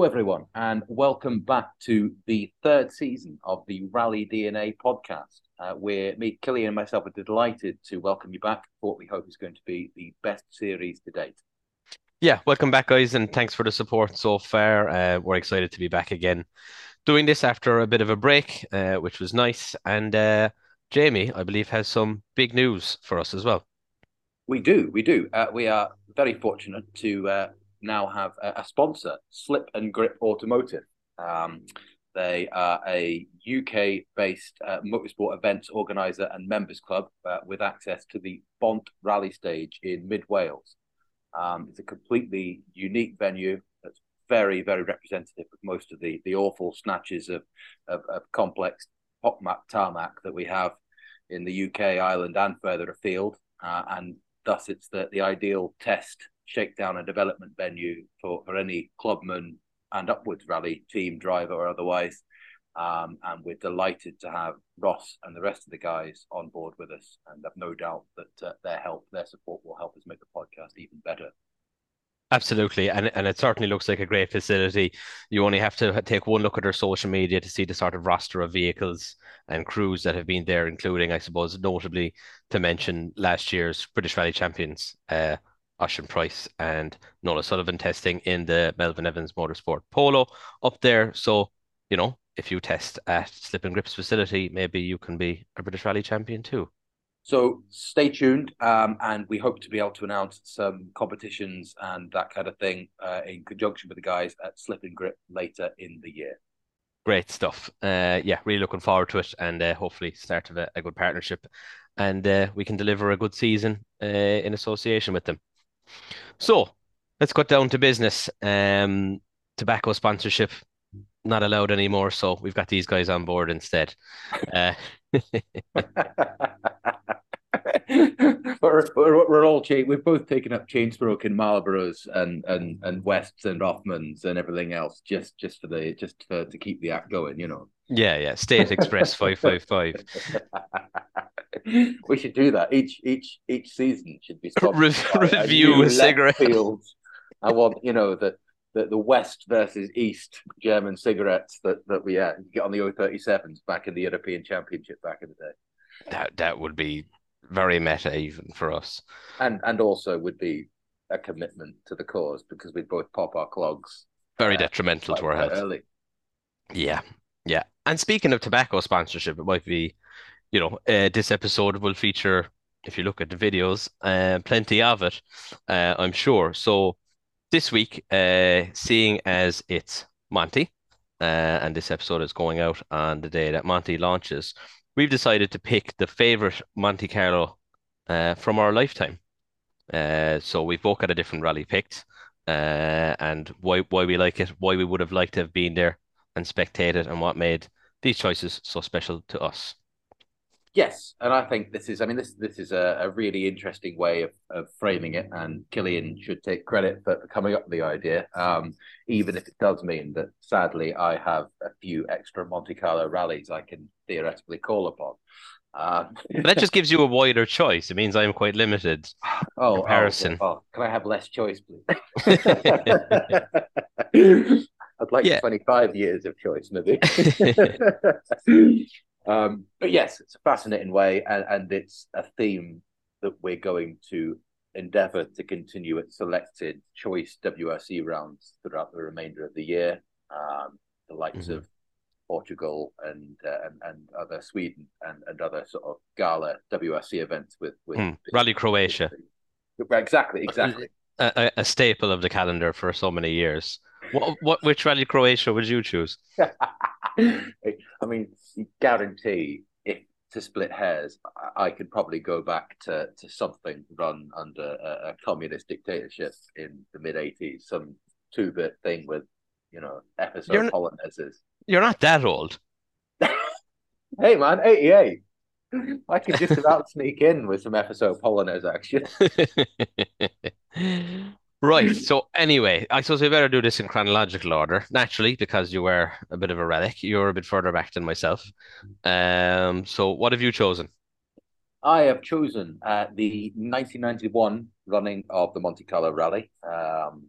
Hello, everyone, and welcome back to the third season of the Rally DNA podcast. Uh, where me, Killian, and myself are delighted to welcome you back for what we hope is going to be the best series to date. Yeah, welcome back, guys, and thanks for the support so far. Uh, we're excited to be back again doing this after a bit of a break, uh, which was nice. And uh, Jamie, I believe, has some big news for us as well. We do, we do. Uh, we are very fortunate to uh, now have a, a, sponsor, Slip and Grip Automotive. Um, they are a UK based uh, motorsport events organizer and members club uh, with access to the Bont Rally stage in mid Wales. Um, it's a completely unique venue that's very, very representative of most of the, the awful snatches of, of, of complex map tarmac that we have in the UK, Ireland, and further afield. Uh, and thus, it's the, the ideal test shakedown and development venue for, for any clubman and upwards rally team driver or otherwise. Um, and we're delighted to have Ross and the rest of the guys on board with us. And I've no doubt that uh, their help, their support will help us make the podcast even better. Absolutely, and and it certainly looks like a great facility. You only have to take one look at their social media to see the sort of roster of vehicles and crews that have been there, including, I suppose, notably to mention last year's British Rally champions, uh, Osian Pryce and Noel O'Sullivan testing in the Melvyn Evans Motorsport Polo up there. So, you know, if you test at Slip and Grips facility, maybe you can be a British Rally champion too. So stay tuned, um, and we hope to be able to announce some competitions and that kind of thing uh, in conjunction with the guys at Slip and Grip later in the year. Great stuff. Uh, yeah, really looking forward to it, and uh, hopefully start of a, a good partnership, and uh, we can deliver a good season uh, in association with them. So let's cut down to business. Um, tobacco sponsorship not allowed anymore, so we've got these guys on board instead. Uh, we're, we're, we're, all chain. We've both taken up chain smoking Marlboros and and and Wests and Rothmans and everything else just just for the just for, to keep the act going. You know. Yeah, yeah. State Express five five five. We should do that each each each season. Should be Re- review a cigarette. Field. I want you know the the, the West versus East German cigarettes that that we had. get on the O37s back in the European Championship back in the day. That that would be very meta even for us. And and also would be a commitment to the cause because we'd both pop our clogs. Very uh, detrimental to our health. Early. Yeah, yeah. And speaking of tobacco sponsorship, it might be, you know, uh, this episode will feature, if you look at the videos, uh, plenty of it, uh, I'm sure. So this week, uh, seeing as it's Monty, uh, and this episode is going out on the day that Monty launches, we've decided to pick the favorite Monte Carlo uh, from our lifetime. So we've both got a different rally picked, and why why we like it, why we would have liked to have been there and spectated, and what made these choices so special to us. Yes, and I think this is. I mean, this this is a, a really interesting way of, of framing it, and Killian should take credit for, coming up with the idea. Um, even if it does mean that, sadly, I have a few extra Monte Carlo rallies I can theoretically call upon. Um, that just gives you a wider choice. It means I'm quite limited. Oh, oh comparison. Oh, oh, can I have less choice, please? I'd like yeah. 25 years of choice, maybe. Um, but yes, it's a fascinating way, and, and it's a theme that we're going to endeavour to continue at selected choice WRC rounds throughout the remainder of the year. Um, the likes mm-hmm. of Portugal and, uh, and and other Sweden and, and other sort of gala WRC events with with mm. Rally Croatia. Exactly, exactly. A, a, staple of the calendar for so many years. What, what which Rally Croatia would you choose? I mean, guarantee if to split hairs, I could probably go back to, to something run under a, a communist dictatorship in the mid 80s, some two bit thing with, you know, episode you're polonaises. You're not that old. hey, man, 88. I could just about sneak in with some episode polonaise action. Right. So anyway, I suppose we better do this in chronological order, naturally, because you were a bit of a relic. You're a bit further back than myself. Um. So what have you chosen? I have chosen uh, the 1991 running of the Monte Carlo Rally. Um,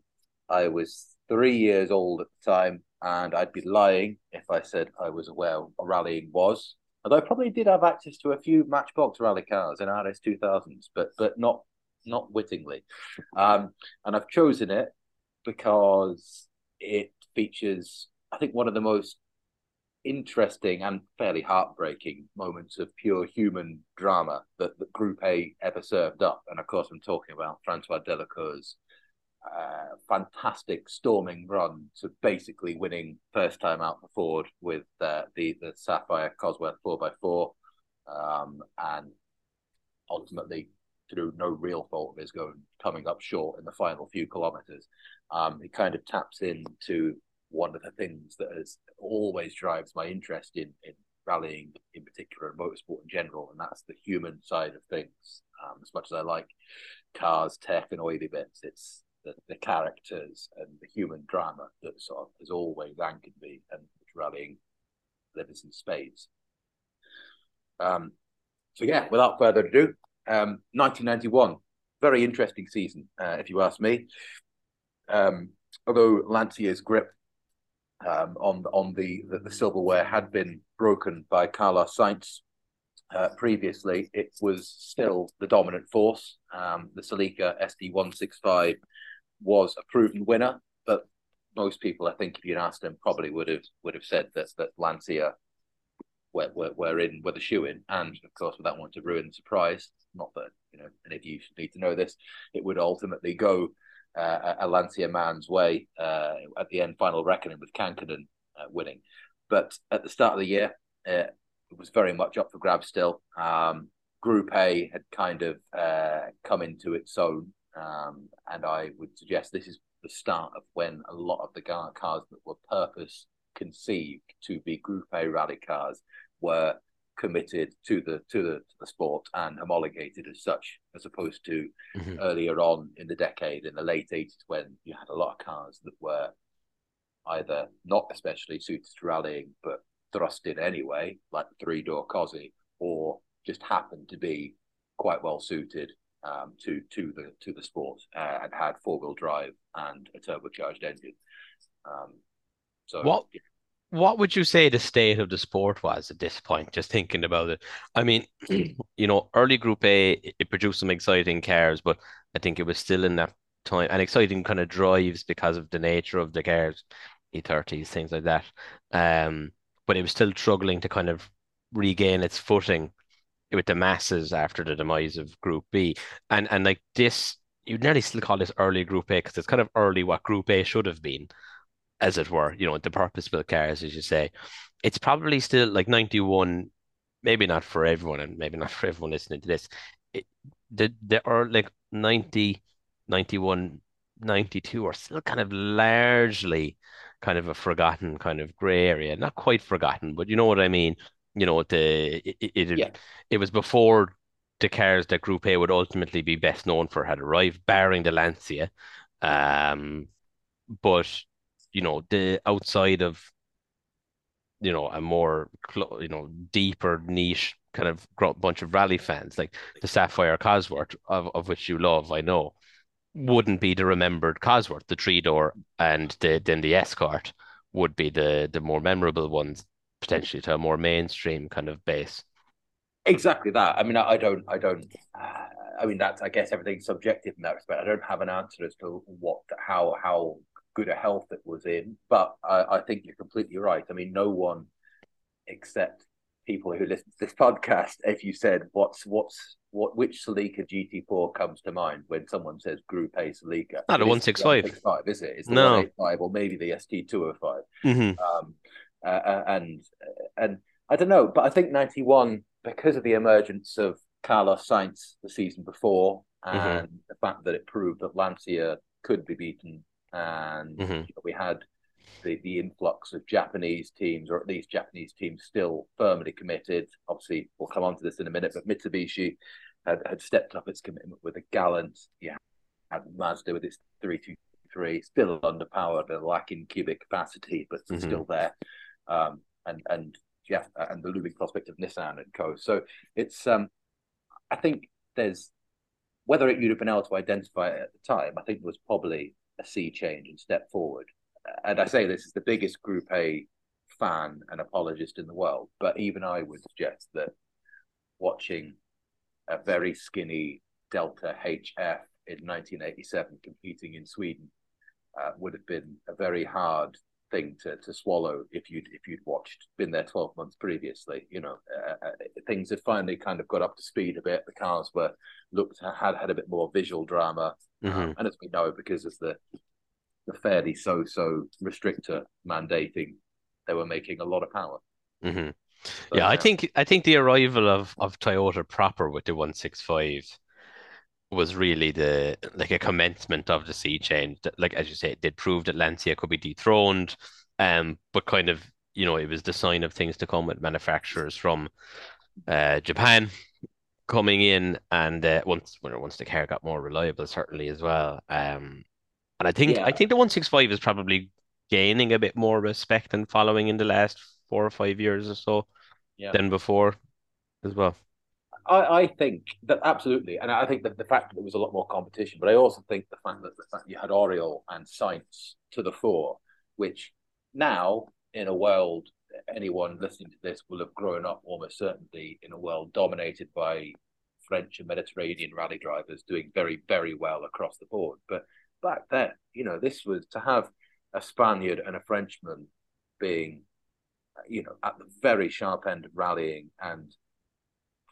I was three years old at the time, and I'd be lying if I said I was aware what rallying was. Although I probably did have access to a few Matchbox rally cars in RS two thousands, but but not not wittingly. Um, and I've chosen it because it features, I think, one of the most interesting and fairly heartbreaking moments of pure human drama that, that Group A ever served up. And of course, I'm talking about Francois Delecour's uh, fantastic storming run to basically winning first time out for Ford with uh, the the Sapphire Cosworth four x four, um, and ultimately through no real fault of his going coming up short in the final few kilometers. Um, it kind of taps into one of the things that has always drives my interest in in rallying in particular and motorsport in general, and that's the human side of things. Um, as much as I like cars, tech, and oily bits, it's the, the characters and the human drama that sort of has always anchored me and rallying lives in spades. Um, so yeah, without further ado, um, 1991, very interesting season, uh, if you ask me. Um, although Lancia's grip um, on on the, the, the silverware had been broken by Carlos Sainz uh, previously, it was still the dominant force. Um, the Celica ST165 was a proven winner, but most people, I think, if you'd asked them, probably would have would have said that that Lancia were, were, were in were the shoe in, and of course, without wanting to ruin the surprise, not that you know any of you should need to know this, it would ultimately go uh, a Lancia man's way uh, at the end final reckoning with Kankkunen uh, winning. But at the start of the year, uh, it was very much up for grabs still. Um, Group A had kind of uh, come into its own um, and I would suggest this is the start of when a lot of the cars that were purpose conceived to be Group A rally cars were committed to the to the to the sport and homologated as such, as opposed to mm-hmm. earlier on in the decade in the late eighties when you had a lot of cars that were either not especially suited to rallying but thrust in anyway, like the three door Cosy, or just happened to be quite well suited um, to to the to the sport uh, and had four wheel drive and a turbocharged engine. Um, so what yeah. What would you say the state of the sport was at this point? Just thinking about it, I mean, you know, early Group A it produced some exciting cars, but I think it was still in that time and exciting kind of drives because of the nature of the cars, E30s, things like that. Um, but it was still struggling to kind of regain its footing with the masses after the demise of Group B, and and like this, you'd nearly still call this early Group A because it's kind of early what Group A should have been, as it were. You know, the purpose-built cars, as you say. It's probably still like ninety one, maybe not for everyone, and maybe not for everyone listening to this. It, the the are like 90, 91, 92 are still kind of largely kind of a forgotten kind of gray area. Not quite forgotten, but you know what I mean you know the it it, yeah. it was before the cars that Group A would ultimately be best known for had arrived, barring the Lancia. Um, but you know the outside of you know a more you know deeper niche kind of bunch of rally fans like the Sapphire Cosworth of, of which you love, I know, wouldn't be the remembered Cosworth, the three door, and the, then the Escort would be the the more memorable ones potentially to a more mainstream kind of base. Exactly that. I mean, I, I don't, I don't. Uh, I mean, that's I guess everything's subjective in that respect. I don't have an answer as to what, how, how good a health it was in, but I, I think you're completely right. I mean, no one except people who listen to this podcast, if you said what's what's what which Celica GT4 comes to mind when someone says Group A Salika, Not a one six five, is it? It's the no. five or maybe the ST two hundred oh five. Mm-hmm. Um, uh, uh, and and I don't know, but I think '91 because of the emergence of Carlos Sainz the season before mm-hmm. and mm-hmm. the fact that it proved that Lancia could be beaten, and mm-hmm. you know, we had the, the influx of Japanese teams, or at least Japanese teams still firmly committed. Obviously, we'll come on to this in a minute, but Mitsubishi had, had stepped up its commitment with a Galant, yeah, had Mazda with its 323, still underpowered and lacking cubic capacity, but mm-hmm. still there um, and and yeah, and the looming prospect of Nissan and co. So it's um, I think there's whether it, you'd have been able to identify it at the time. I think it was probably a sea change and step forward. and I say this is the biggest Group A fan and apologist in the world, but even I would suggest that watching a very skinny Delta HF in 1987 competing in Sweden uh, would have been a very hard thing to, to swallow if you'd if you'd watched been there 12 months previously you know uh, uh, things had finally kind of got up to speed a bit the cars were looked had had a bit more visual drama mm-hmm. um, and as we know because of the the fairly so so restrictor mandating they were making a lot of power mm-hmm. so, yeah i think i think the arrival of of toyota proper with the 165 was really the like a commencement of the sea change. Like as you say, it did prove that Lancia could be dethroned, um, but kind of you know it was the sign of things to come with manufacturers from uh, Japan coming in, and uh, once when once the car got more reliable, certainly as well. Um, and I think yeah. I think the one six five is probably gaining a bit more respect and following in the last four or five years or so yeah. than before, as well. I, I think that absolutely, and I think that the fact that there was a lot more competition, but I also think the fact that the fact you had Auriol and Sainz to the fore, which now in a world anyone listening to this will have grown up almost certainly in a world dominated by French and Mediterranean rally drivers doing very very well across the board. But back then, you know, this was to have a Spaniard and a Frenchman being, you know, at the very sharp end of rallying and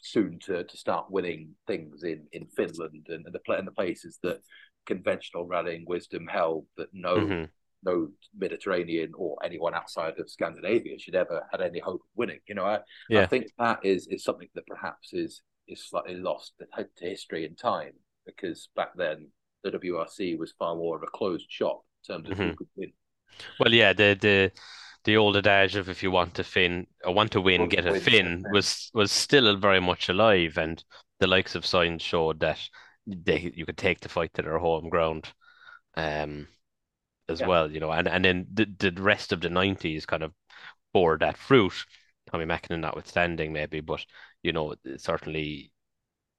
soon to to start winning things in in Finland and, and the and the places that conventional rallying wisdom held that no mm-hmm. no Mediterranean or anyone outside of Scandinavia should ever had any hope of winning. You know, I, yeah. I think that is is something that perhaps is is slightly lost to history and time because back then the WRC was far more of a closed shop in terms of mm-hmm. who could win. Well, yeah, the the the old adage of if you want to fin or want to win, get a fin was was still very much alive, and the likes of Sainz showed that they you could take the fight to their home ground, um, as yeah. well, you know, and and then the the rest of the nineties kind of bore that fruit. Tommi Mäkinen notwithstanding, maybe, but you know, certainly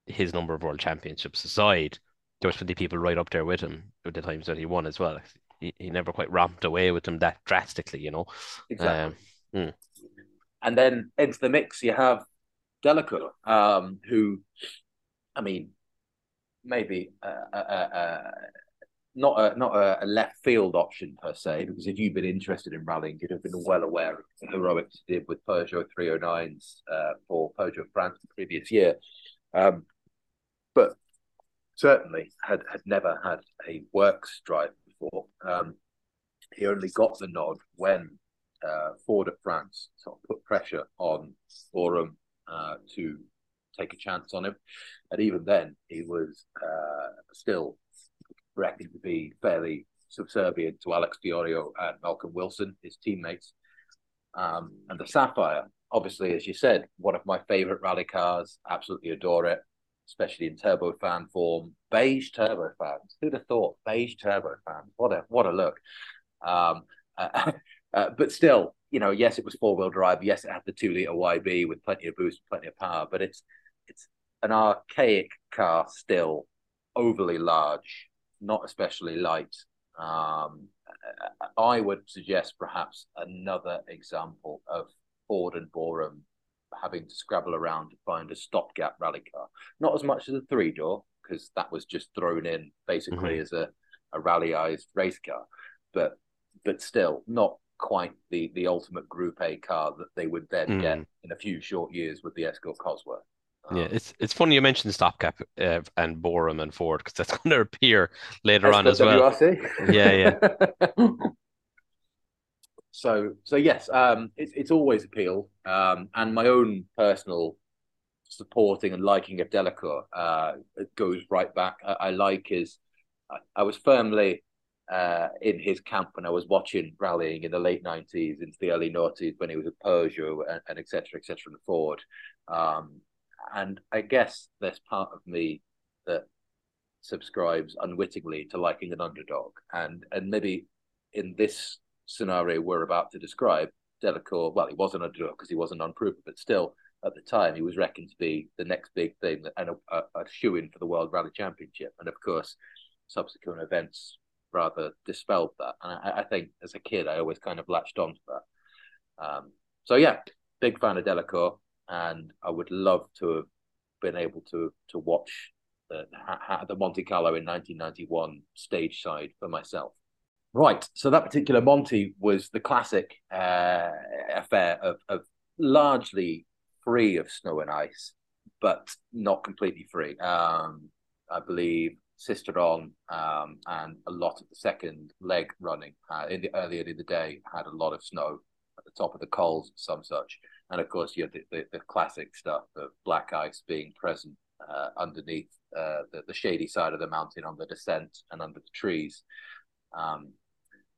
his number of world championships aside, there was plenty people right up there with him at the times that he won as well he, he never quite romped away with them that drastically, you know. Exactly. Um, mm. And then into the mix, you have Delecour, um, who, I mean, maybe uh, uh, uh, not a not a, left field option per se, because if you've been interested in rallying, you'd have been well aware of the heroics he did with Peugeot 309s uh, for Peugeot France the previous year. Um, but certainly had, had never had a works drive before. Um, he only got the nod when uh, Ford at France sort of put pressure on Boreham uh, to take a chance on him, and even then he was uh, still reckoned to be fairly subservient to Alex Fiorio and Malcolm Wilson, his teammates. Um, and the Sapphire, obviously, as you said, one of my favorite rally cars. Absolutely adore it especially in turbofan form. Beige turbofans. Who'd have thought beige turbofans? What a what a look. Um, uh, uh, but still, you know, yes, it was four wheel drive. Yes, it had the two liter YB with plenty of boost, plenty of power. But it's it's an archaic car still, overly large, not especially light. Um, I would suggest perhaps another example of Ford and Boreham having to scrabble around to find a stopgap rally car. Not as much as a three door, because that was just thrown in basically mm-hmm. as a, a rallyized race car, but but still not quite the the ultimate Group A car that they would then mm. get in a few short years with the Escort Cosworth. Um, yeah, it's it's funny you mentioned stopgap uh, and Boreham and Ford because that's going to appear later on as well. Yeah, yeah. So so yes, um, it's it's always appealed, um, and my own personal supporting and liking of Delecour uh, goes right back. I, I like his. I, I was firmly uh, in his camp when I was watching rallying in the late nineties into the early noughties when he was at Peugeot and, and et cetera, et cetera, and Ford. Um, and I guess there's part of me that subscribes unwittingly to liking an underdog, and and maybe in this scenario we're about to describe, Delecour, well, he was an underdog because he wasn't unproven, but still, at the time, he was reckoned to be the next big thing and a, a, a shoe in for the World Rally Championship. And of course, subsequent events rather dispelled that. And I, I, think as a kid, I always kind of latched on to that. Um, so yeah, big fan of Delecour, and I would love to have been able to to watch the the Monte Carlo in 1991 stage side for myself. Right, so that particular Monty was the classic uh, affair of, of largely free of snow and ice, but not completely free. Um, I believe Sisteron um, and a lot of the second leg running uh, in the earlier in the day had a lot of snow at the top of the cols, some such, and of course you had the, the, the classic stuff of black ice being present uh, underneath uh, the, the shady side of the mountain on the descent and under the trees. Um,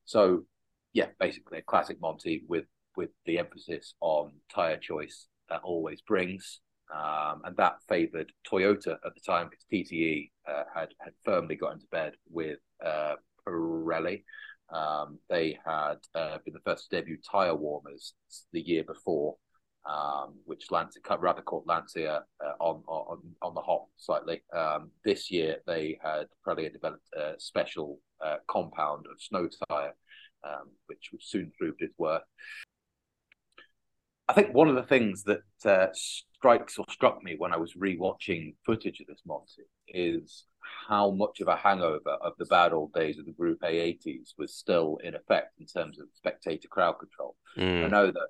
so yeah, basically a classic Monty with with the emphasis on tire choice that always brings. Um, and that favoured Toyota at the time because TTE uh, had had firmly got into bed with uh, Pirelli. Um, they had uh, been the first to debut tyre warmers the year before, um, which Lancia rather caught Lancia uh, on, on on the hop slightly. Um, this year they had Pirelli developed a special uh, compound of snow tyre, um, which was soon proved its worth. I think one of the things that uh, strikes or struck me when I was rewatching footage of this Monty is how much of a hangover of the bad old days of the Group A80s was still in effect in terms of spectator crowd control. Mm. I know that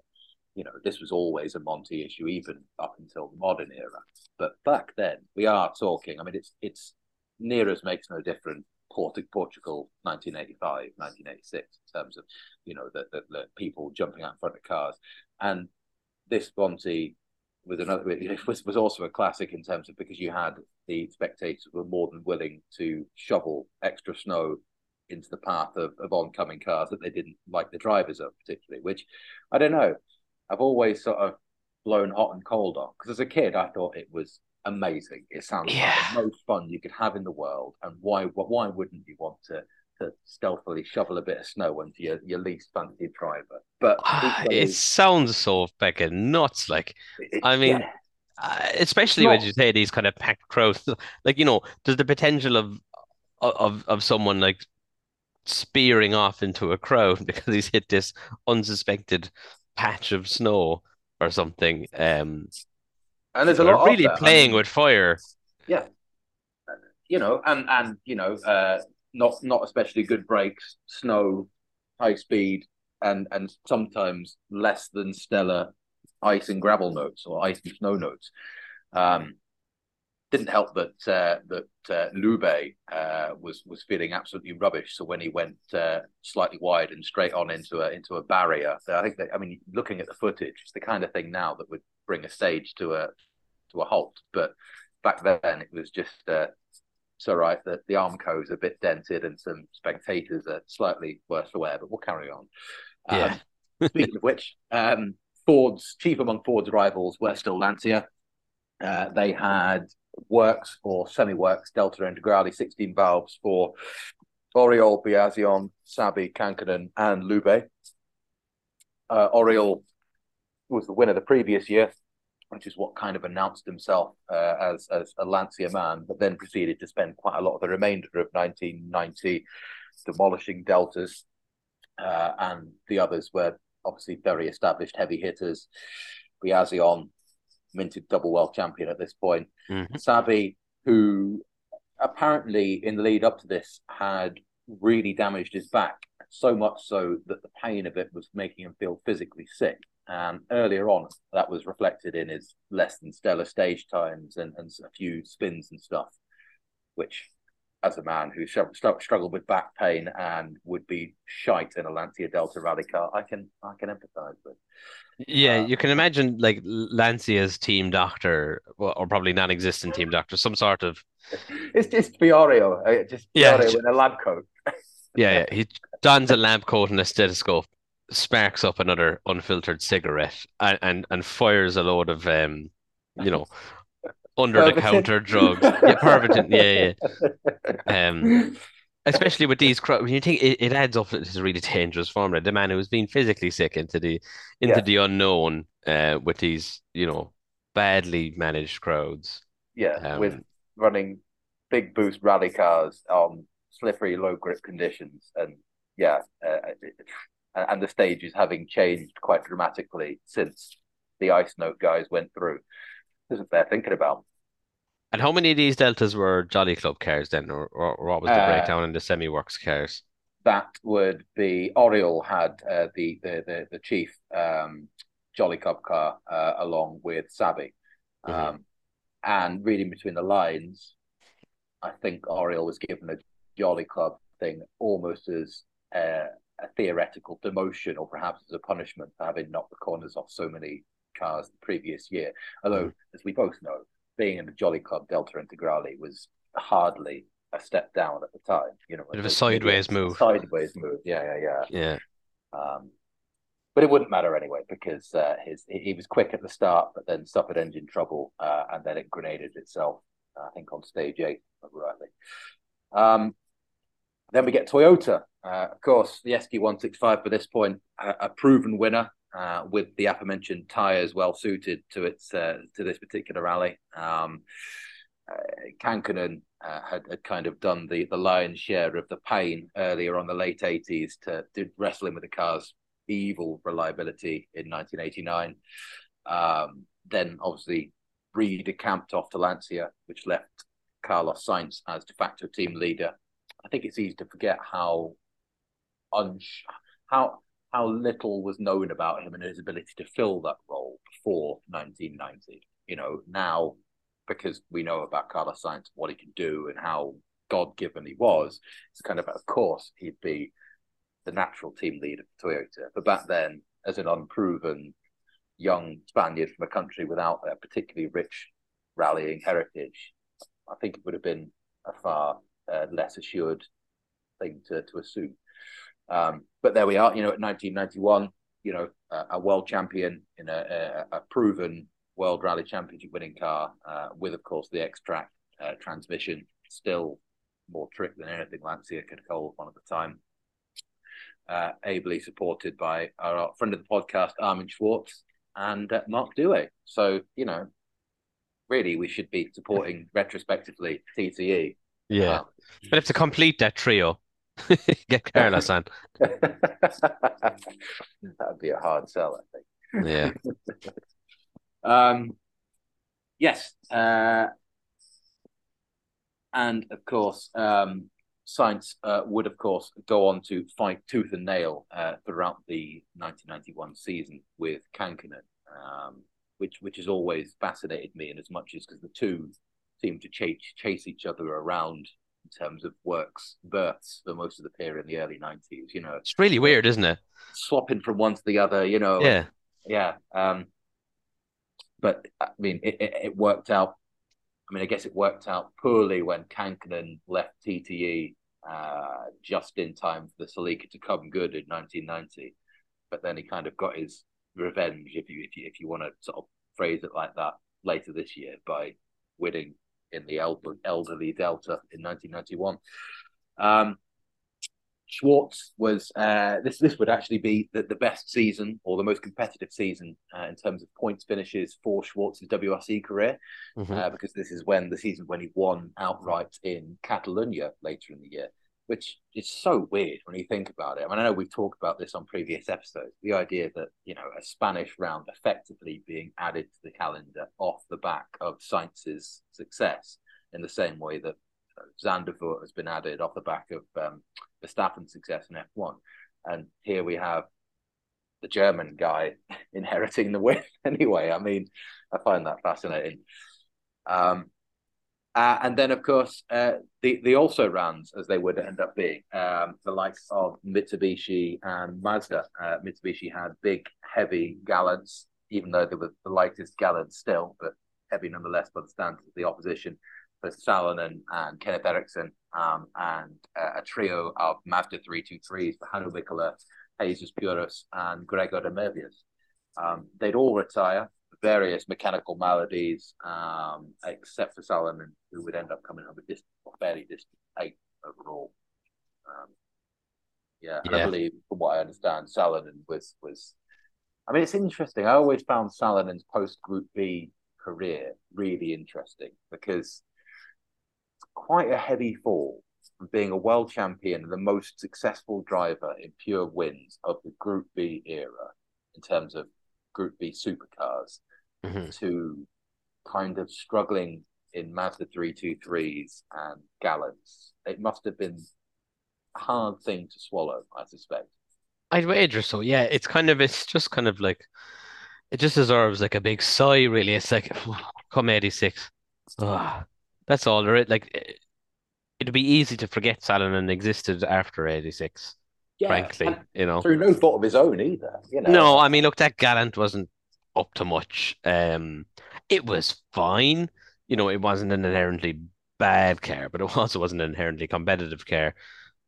you know this was always a Monty issue, even up until the modern era. But back then, we are talking. I mean, it's it's near as makes no difference. Portugal, 1985, 1986, in terms of you know the, people jumping out in front of cars, and this Monty was another was, was also a classic in terms of because you had the spectators were more than willing to shovel extra snow into the path of, of oncoming cars that they didn't like the drivers of particularly which i don't know. I've always sort of blown hot and cold on because as a kid i thought it was amazing it sounds yeah. like the most fun you could have in the world and why why wouldn't you want to to stealthily shovel a bit of snow into your, your least fancy driver. But ah, it sounds so fucking nuts. Like, it, I mean, yeah. uh, especially when you say these kind of packed crowds, like you know, there's the potential of of of someone like spearing off into a crowd because he's hit this unsuspected patch of snow or something. Um, and there's a lot really playing I mean, with fire. Yeah, you know, and and you know, uh, not not especially good brakes, snow, high speed, and and sometimes less than stellar ice and gravel notes or ice and snow notes. Um, didn't help that uh, that uh, Loubet uh, was was feeling absolutely rubbish. So when he went uh, slightly wide and straight on into a into a barrier, I think that I mean, looking at the footage, it's the kind of thing now that would bring a stage to a to a halt. But back then, it was just uh, so right that the Armco is a bit dented and some spectators are slightly worse for wear, but we'll carry on. Yeah. Um, speaking of which, um, Ford's chief among Ford's rivals were still Lancia. Uh, they had works or semi-works Delta Integrale 16 valves for Auriol, Biasion, Saby, Kankkunen, and Loubet. Uh, Auriol was the winner the previous year which is what kind of announced himself uh, as as a Lancia man, but then proceeded to spend quite a lot of the remainder of 1990 demolishing deltas, uh, and the others were obviously very established heavy hitters. Biasion, minted double world champion at this point. Mm-hmm. Saby, who apparently in the lead up to this had really damaged his back, so much so that the pain of it was making him feel physically sick. And earlier on, that was reflected in his less than stellar stage times and, and a few spins and stuff, which, as a man who struggled with back pain and would be shite in a Lancia Delta rally car, I can I can empathise with. Yeah, uh, you can imagine like Lancia's team doctor, or probably non-existent team doctor, some sort of. It's just Fiorio, uh, just Fiorio yeah, in a lab coat. yeah, yeah, he dons a lab coat and a stethoscope sparks up another unfiltered cigarette and, and, and fires a load of um, you know, under the counter drugs. Yeah, Pervitin. Yeah, yeah. Um, especially with these when you think it, it adds up to this really dangerous formula. The man who was being physically sick into the into yeah. the unknown uh, with these, you know, badly managed crowds. Yeah, um, with running big boost rally cars on slippery, low grip conditions, and yeah, uh, and the stage is having changed quite dramatically since the ice note guys went through. Isn't there thinking about? And how many of these deltas were Jolly Club cars then, or, or, or what was the uh, breakdown in the semi works cars? That would be Auriol had uh, the, the the the chief um, Jolly Club car uh, along with Saby, mm-hmm. um, and reading between the lines, I think Auriol was given a Jolly Club thing almost as uh, a theoretical demotion or perhaps as a punishment for having knocked the corners off so many cars the previous year. Although, mm. as we both know, being in the Jolly Club Delta Integrale was hardly a step down at the time. You know, bit of a sideways move. Sideways move. Yeah, yeah, yeah. Yeah. Um, but it wouldn't matter anyway because uh, his he was quick at the start, but then suffered engine trouble, uh, and then it grenaded itself. I think on stage eight, rightly. Um, then we get Toyota. Uh, of course, the ST165 for this point, a, a proven winner uh, with the aforementioned tyres well suited to its uh, to this particular rally. Um, uh, uh, had, had kind of done the, the lion's share of the pain earlier on the late 80s to, to wrestling with the car's evil reliability in 1989. Um, then obviously redecamped off to Lancia, which left Carlos Sainz as de facto team leader. I think it's easy to forget how un- how how little was known about him and his ability to fill that role before 1990. You know, now because we know about Carlos Sainz, and what he can do, and how God given he was, it's kind of, of course, he'd be the natural team leader for Toyota. But back then, as an unproven young Spaniard from a country without a particularly rich rallying heritage, I think it would have been a far uh, less assured thing to, to assume. Um, but there we are, you know, at 1991, you know, a, a world champion in a, a, a, proven World Rally Championship winning car uh, with, of course, the Xtrac uh, transmission, still more trick than anything Lancia could hold one at the time. Uh, ably supported by our friend of the podcast, Armin Schwarz, and uh, Marc Duez. So, you know, really, we should be supporting retrospectively TTE. Yeah. Um, but if to complete that trio, Get Carlos on. That'd be a hard sell, I think. Yeah. um, yes. Uh, and of course, um, Sainz uh, would, of course, go on to fight tooth and nail uh, throughout the 1991 season with Kankkunen, um, which which has always fascinated me, and as much as because the two seem to chase chase each other around terms of works births for most of the period in the early 90s you know. It's really weird isn't it? Swapping from one to the other you know yeah. Yeah um but i mean it, it, it worked out i mean i guess it worked out poorly when Kankkunen left tte uh just in time for the Celica to come good in 1990 but then he kind of got his revenge if you if you if you want to sort of phrase it like that later this year by winning in the elderly Delta in 1991. Um, Schwarz was uh, this. This would actually be the, the best season or the most competitive season uh, in terms of points finishes for Schwarz's WRC career, mm-hmm. uh, because this is when the season when he won outright in Catalonia later in the year which is so weird when you think about it. I mean, I know we've talked about this on previous episodes. The idea that you know a Spanish round effectively being added to the calendar off the back of Sainz's success, in the same way that Zandvoort has been added off the back of um, Verstappen's success in F1, and here we have the German guy inheriting the win. anyway, I mean, I find that fascinating. Um, uh, and then, of course, uh, the the also runs as they would end up being um, the likes of Mitsubishi and Mazda. Uh, Mitsubishi had big, heavy Galants, even though they were the lightest Galants still, but heavy nonetheless by the standards of the opposition. For Salonen and Kenneth Eriksson, um, and uh, a trio of Mazda 323s for Hannu Mikkola, Jesús Puras, and Grégoire de Mevius. Um, they'd all retire various mechanical maladies, um, except for Salonen, who would end up coming up a distant, fairly distant eighth overall. Um, yeah, and yeah. I believe, from what I understand, Salonen was was. I mean, it's interesting. I always found Salonen's post Group B career really interesting because it's quite a heavy fall from being a world champion, the most successful driver in pure wins of the Group B era in terms of Group B supercars, mm-hmm. to kind of struggling in Mazda 323s and Galants. It must have been a hard thing to swallow, I suspect. I'd wager so. Yeah, it's kind of it's just kind of like it just deserves like a big sigh. Really, it's like come eighty six. that's all there is. Like it'd be easy to forget Salonen existed after eighty six. Yeah, frankly, you know, through no fault of his own either. You know, no, I mean, look, that Galant wasn't up to much. Um, it was fine. You know, it wasn't an inherently bad care, but it also wasn't an inherently competitive care.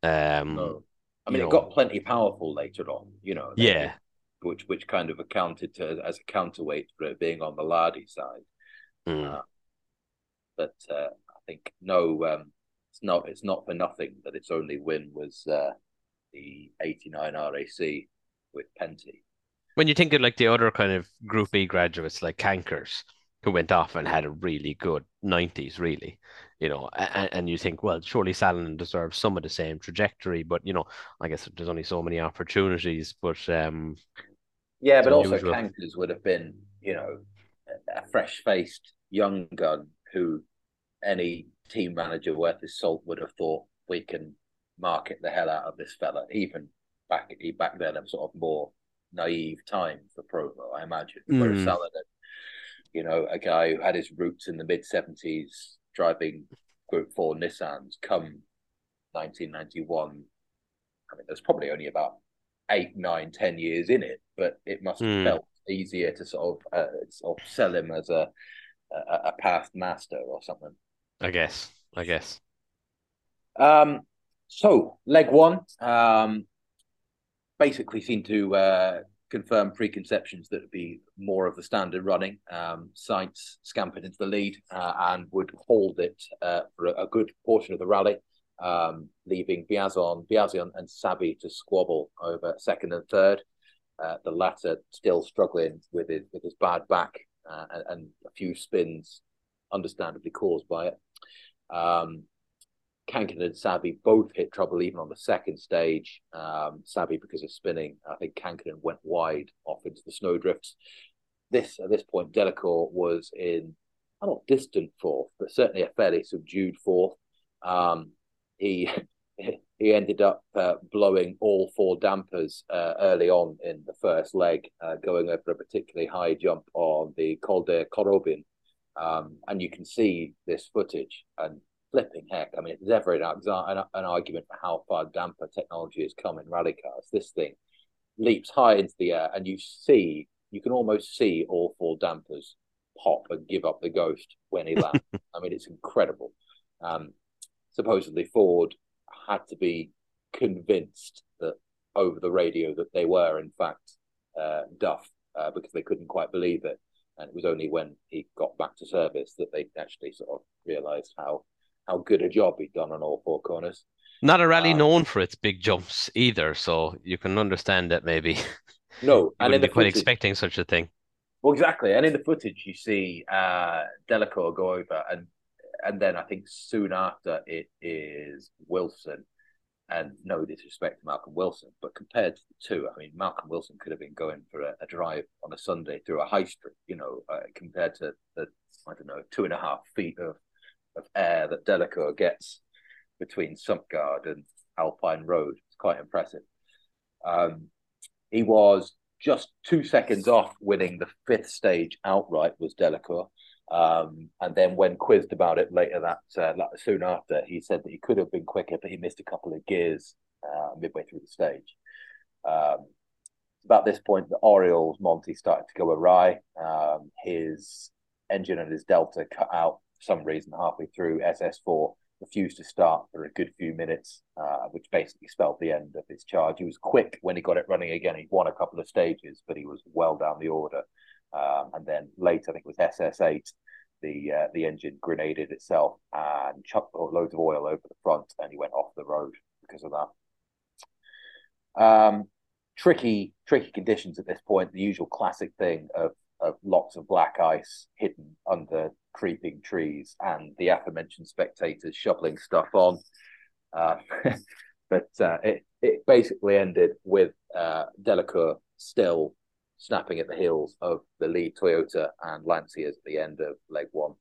Um, no. I mean, it know, got plenty powerful later on. You know, yeah, which which kind of accounted to as a counterweight for it being on the Lardy side. Mm. Uh, but uh, I think no, um, it's not it's not for nothing that its only win was uh, the '89 RAC with Pentti. When you think of like the other kind of Group B graduates like Cankers, who went off and had a really good 90s, really, you know, and, and you think, well, surely Salonen deserves some of the same trajectory, but you know, I guess there's only so many opportunities. But um, yeah, but also unusual. Cankers would have been, you know, a fresh faced young gun who any team manager worth his salt would have thought we can market the hell out of this fella, even back back then, a sort of more naive time for Provo, I imagine. Mm. Whereas Salonen, you know, a guy who had his roots in the mid seventies, driving Group Four Nissans, come 1991. I mean, there's probably only about eight, nine, ten years in it, but it must have mm. felt easier to sort of uh, sort of sell him as a, a, a past master or something. I guess. I guess. Um. So leg one, um, basically seemed to uh, confirm preconceptions that would be more of the standard running. Um, Sainz scampered into the lead uh, and would hold it uh, for a, good portion of the rally um, leaving Biasion, Biasion and Saby to squabble over second and third. Uh, the latter still struggling with his with his bad back uh, and, and, a few spins, understandably caused by it. Um, Kankin and Saby both hit trouble even on the second stage. Um, Saby because of spinning. I think Kankin went wide off into the snowdrifts. This at this point, Delecour was in a not distant fourth, but certainly a fairly subdued fourth. Um, he he ended up uh, blowing all four dampers uh, early on in the first leg, uh, going over a particularly high jump on the Col de Corobin. Um, and you can see this footage and flipping heck. I mean, there's ever an, an, an, argument for how far damper technology has come in rally cars. This thing leaps high into the air, and you see, you can almost see all four dampers pop and give up the ghost when he lands. I mean, it's incredible. Um, supposedly Ford had to be convinced that over the radio that they were in fact uh, Duff uh, because they couldn't quite believe it, and it was only when he got back to service that they actually sort of realised how how good a job he'd done on all four corners. Not a rally um, known for its big jumps either, so you can understand that maybe. No, and in the quite footage, expecting such a thing. Well, exactly, and in the footage you see uh, Delecour go over and and then I think soon after it is Wilson. And no disrespect to Malcolm Wilson, but compared to the two, I mean, Malcolm Wilson could have been going for a, a drive on a Sunday through a high street, you know, uh, compared to the, I don't know, two and a half feet of, of air that Delecour gets between Sumptgaard and Alpine Road. It's quite impressive. Um, he was just two seconds off winning the fifth stage outright was Delecour. Um, and then when quizzed about it later that uh, soon after, he said that he could have been quicker, but he missed a couple of gears uh, midway through the stage. Um, about this point, the Auriol's Monty started to go awry. Um, his engine and his Delta cut out some reason halfway through. SS4 refused to start for a good few minutes, uh, which basically spelled the end of his charge. He was quick when he got it running again. He won a couple of stages, but he was well down the order. Um, and then later, I think it was SS8, the uh, the engine grenaded itself and chucked loads of oil over the front, and he went off the road because of that. Um, tricky, tricky conditions at this point. The usual classic thing of of lots of black ice hidden under creeping trees, and the aforementioned spectators shoveling stuff on. Uh, but uh, it it basically ended with uh, Delecour still snapping at the heels of the lead Toyota and Lancias at the end of leg one.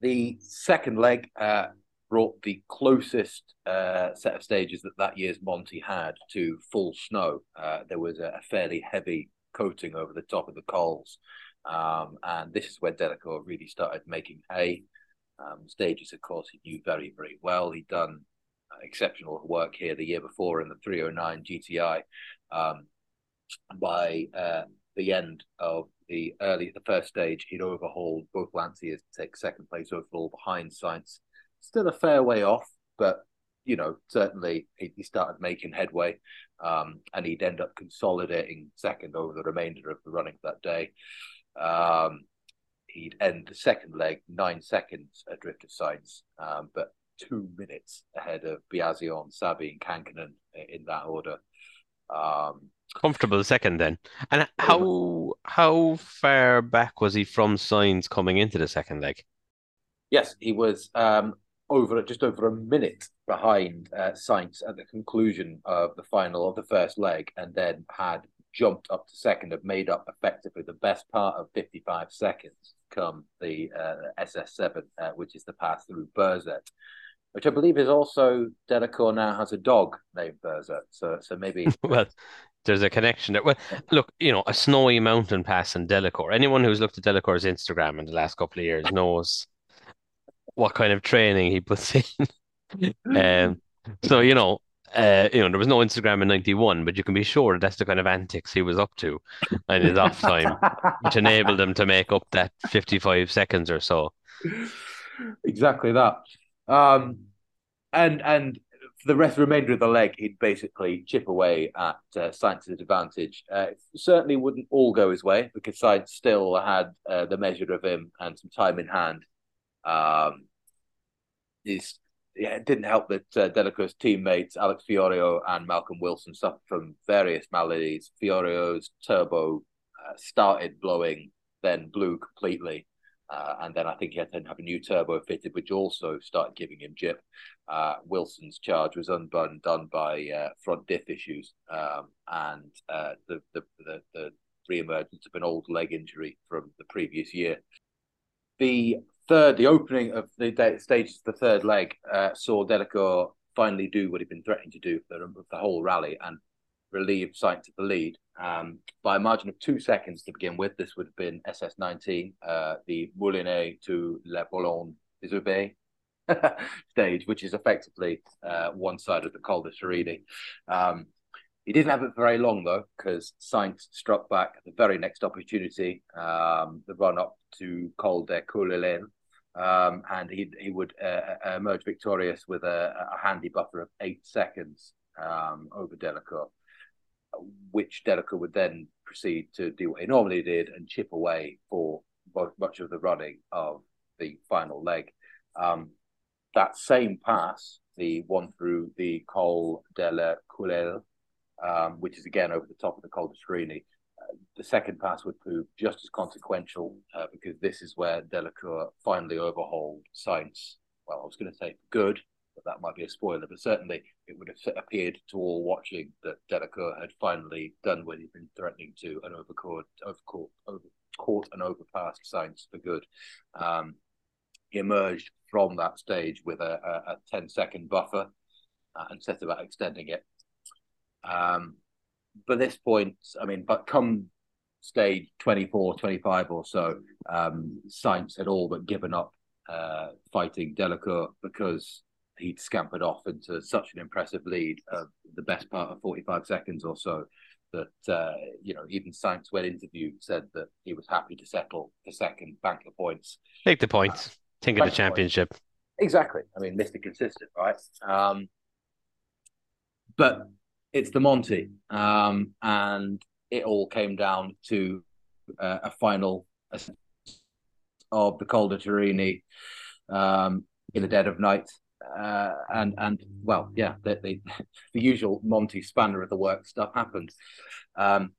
The second leg uh, brought the closest uh, set of stages that that year's Monty had to full snow. Uh, there was a fairly heavy coating over the top of the cols. Um, and this is where Delecour really started making hay. Um, stages, of course, he knew very, very well. He'd done uh, exceptional work here the year before in the 309 GTI. Um, by uh, the end of the early, the first stage, he'd overhauled both Lancias to take second place overall behind Sainz. Still a fair way off, but you know, certainly he, started making headway, um, and he'd end up consolidating second over the remainder of the running that day. Um, he'd end the second leg nine seconds adrift of Sainz, um, but two minutes ahead of Biasion, Sabine, Kankkunen in that order. Um, Comfortable second then. And how how far back was he from Sainz coming into the second leg? Yes, he was um, over just over a minute behind uh, Sainz at the conclusion of the final of the first leg, and then had jumped up to second, have made up effectively the best part of 55 seconds come the uh, SS7, uh, which is the pass through Burzet, which I believe is also Delecour now has a dog named Burzet. So, so maybe. well, there's a connection there. Well, look, you know, a snowy mountain pass in Delecour. Anyone who's looked at Delecour's Instagram in the last couple of years knows what kind of training he puts in. um, so you know, uh, you know, there was no Instagram in '91, but you can be sure that's the kind of antics he was up to in his off time, which enabled him to make up that 55 seconds or so. Exactly that. Um, and and for the rest, remainder of the leg, he'd basically chip away at uh, Sainz's advantage. Uh, certainly wouldn't all go his way because Sainz still had uh, the measure of him and some time in hand. Um, he's yeah, it didn't help that uh, teammates Alex Fiorio and Malcolm Wilson suffered from various maladies. Fiorio's turbo uh, started blowing, then blew completely. Uh, and then I think he had to have a new turbo fitted, which also started giving him jip. Uh, Wilson's charge was undone done by uh, front diff issues um, and uh, the, the, the, the re-emergence of an old leg injury from the previous year. The third, the opening of the stages, of the third leg, uh, saw Delecour finally do what he'd been threatening to do for the, the whole rally and relieve Sainz of the lead um, by a margin of two seconds to begin with. This would have been SS19, uh, the Moulinet to La Boulogne des stage, which is effectively uh, one side of the Col de Turini. Um, he didn't have it very long though, because Sainz struck back at the very next opportunity, um, the run up to Col de Courlaney, um, and he he would uh, uh, emerge victorious with a, a, handy buffer of eight seconds um, over Delecour, which Delecour would then proceed to do what he normally did and chip away for much of the running of the final leg. Um, that same pass, the one through the Col de la um, which is again over the top of the Col de Turini, the second pass would prove just as consequential uh, because this is where Delecour finally overhauled Sainz. Well, I was going to say good, but that might be a spoiler. But certainly, it would have appeared to all watching that Delecour had finally done what he'd been threatening to and overcaught, overcaught, and overpassed Sainz for good. Um, emerged from that stage with a, a, a 10 second buffer uh, and set about extending it. Um, but this point, I mean, but come stage 24, 25 or so, um, Sainz had all but given up uh, fighting Delecour because he'd scampered off into such an impressive lead of the best part of 45 seconds or so that, uh, you know, even Sainz, when interviewed, said that he was happy to settle the second, bank the points. Take the points. Uh, Think of the championship. Exactly. I mean, Mr. Consistent, right? Um, but it's the Monty, um, and it all came down to uh, a final of the Col de Turini um, in the dead of night. Uh, and and well, yeah, the, the, the usual Monty spanner of the work stuff happened. Um,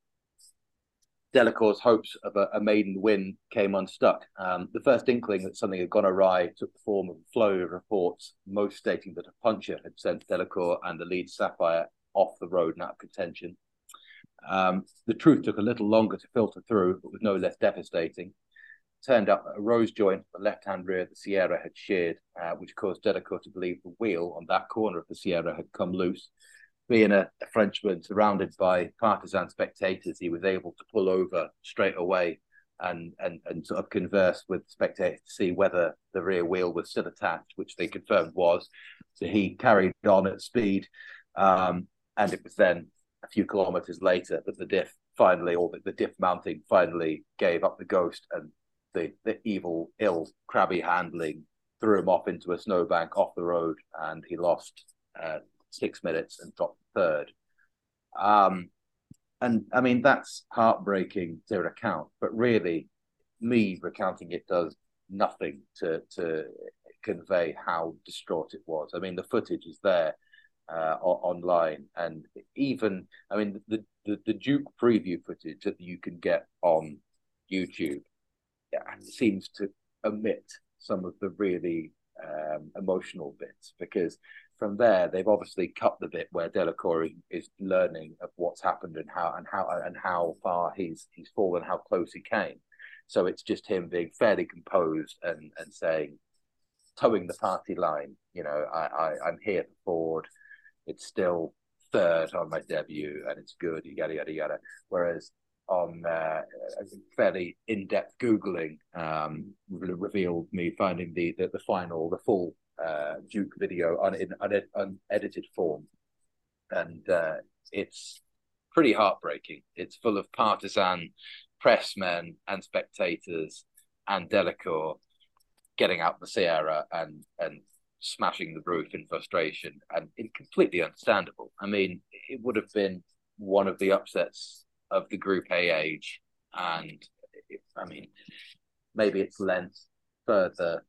Delecour's hopes of a, a, maiden win came unstuck. Um, the first inkling that something had gone awry took the form of a flow of reports, most stating that a puncher had sent Delecour and the lead Sapphire off the road and out of contention. Um, the truth took a little longer to filter through, but was no less devastating. Turned up a rose joint the left-hand rear of the Sierra had sheared, uh, which caused Delecour to believe the wheel on that corner of the Sierra had come loose, being a, a, Frenchman surrounded by partisan spectators, he was able to pull over straight away and, and, and sort of converse with spectators to see whether the rear wheel was still attached, which they confirmed was. So he carried on at speed. Um, and it was then a few kilometers later that the diff finally, or the, the diff mounting finally gave up the ghost and the, the evil, ill, crabby handling threw him off into a snowbank off the road and he lost uh, six minutes and dropped third. Um, and I mean, that's heartbreaking to recount, but really, me recounting it does nothing to, to convey how distraught it was. I mean, the footage is there uh, online, and even, I mean, the, the, the Duke preview footage that you can get on YouTube yeah, seems to omit some of the really um, emotional bits because from there, they've obviously cut the bit where Delecour is learning of what's happened and how and how and how far he's he's fallen, how close he came. So it's just him being fairly composed and and saying, towing the party line. You know, I, I I'm here for Ford. It's still third on my debut, and it's good. Yada yada yada. Whereas on uh, fairly in-depth googling um, revealed me finding the, the the final, the full uh, Duke video on in unedited form, and uh, it's pretty heartbreaking. It's full of partisan pressmen and spectators and Delecour getting out the Sierra and and smashing the roof in frustration and it's completely understandable. I mean, it would have been one of the upsets of the Group A age, and it, I mean, maybe it's lent further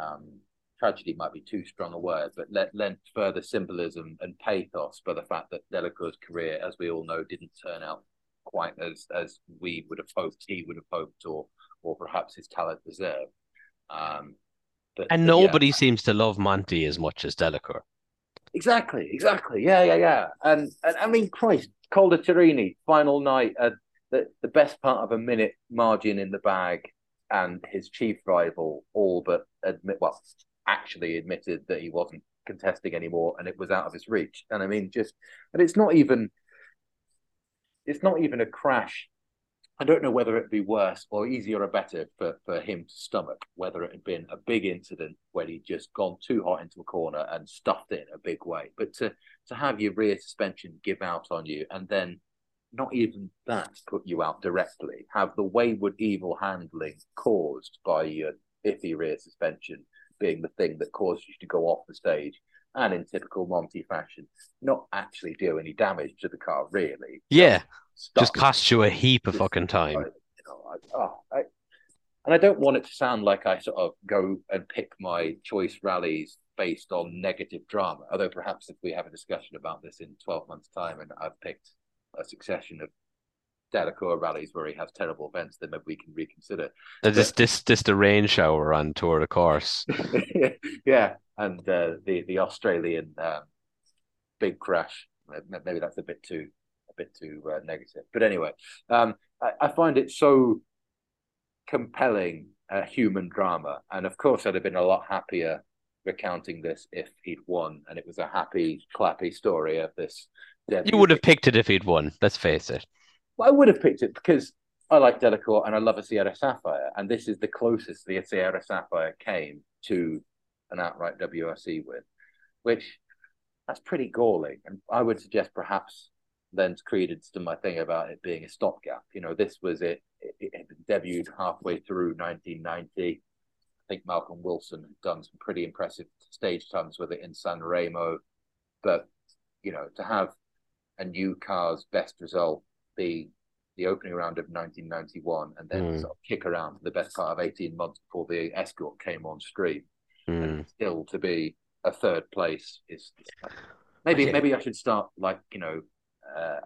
um, tragedy might be too strong a word, but let, lent further symbolism and pathos by the fact that Delecour's career, as we all know, didn't turn out quite as as we would have hoped, he would have hoped, or or perhaps his talent deserved. Um, but, and but nobody yeah. seems to love Monty as much as Delecour. Exactly, exactly. Yeah, yeah, yeah. And and I mean, Christ, Col de Turini, final night, uh, the the best part of a minute margin in the bag, and his chief rival all but admit well actually admitted that he wasn't contesting anymore and it was out of his reach. And I mean, just and it's not even it's not even a crash. I don't know whether it'd be worse or easier or better for, for him to stomach, whether it had been a big incident where he'd just gone too hot into a corner and stuffed it in a big way. But to to have your rear suspension give out on you and then not even that put you out directly, have the wayward evil handling caused by your iffy rear suspension being the thing that caused you to go off the stage and in typical Monty fashion, not actually do any damage to the car, really. Yeah. Just cost you a heap of fucking time. You know, I, oh, I, and I don't want it to sound like I sort of go and pick my choice rallies based on negative drama. Although perhaps if we have a discussion about this in 12 months' time and I've picked a succession of Delecour rallies where he has terrible events, then maybe we can reconsider. This this this the rain shower on Tour de Corse. yeah, and uh, the the Australian um, big crash. Maybe that's a bit too a bit too uh, negative. But anyway, um, I, I, find it so compelling uh, human drama, and of course, I'd have been a lot happier recounting this if he'd won, and it was a happy, clappy story of this. Debut. You would have picked it if he'd won. Let's face it. Well, I would have picked it because I like Delecour and I love a Sierra Sapphire, and this is the closest the Sierra Sapphire came to an outright WRC win, which that's pretty galling. And I would suggest perhaps lends credence to my thing about it being a stopgap. You know, this was it. It, it debuted halfway through 1990. I think Malcolm Wilson had done some pretty impressive stage times with it in San Remo, but you know, to have a new car's best result be the opening round of 1991 and then mm. sort of kick around for the best part of 18 months before the escort came on stream mm. and still to be a third place is, is maybe okay. maybe I should start like you know uh,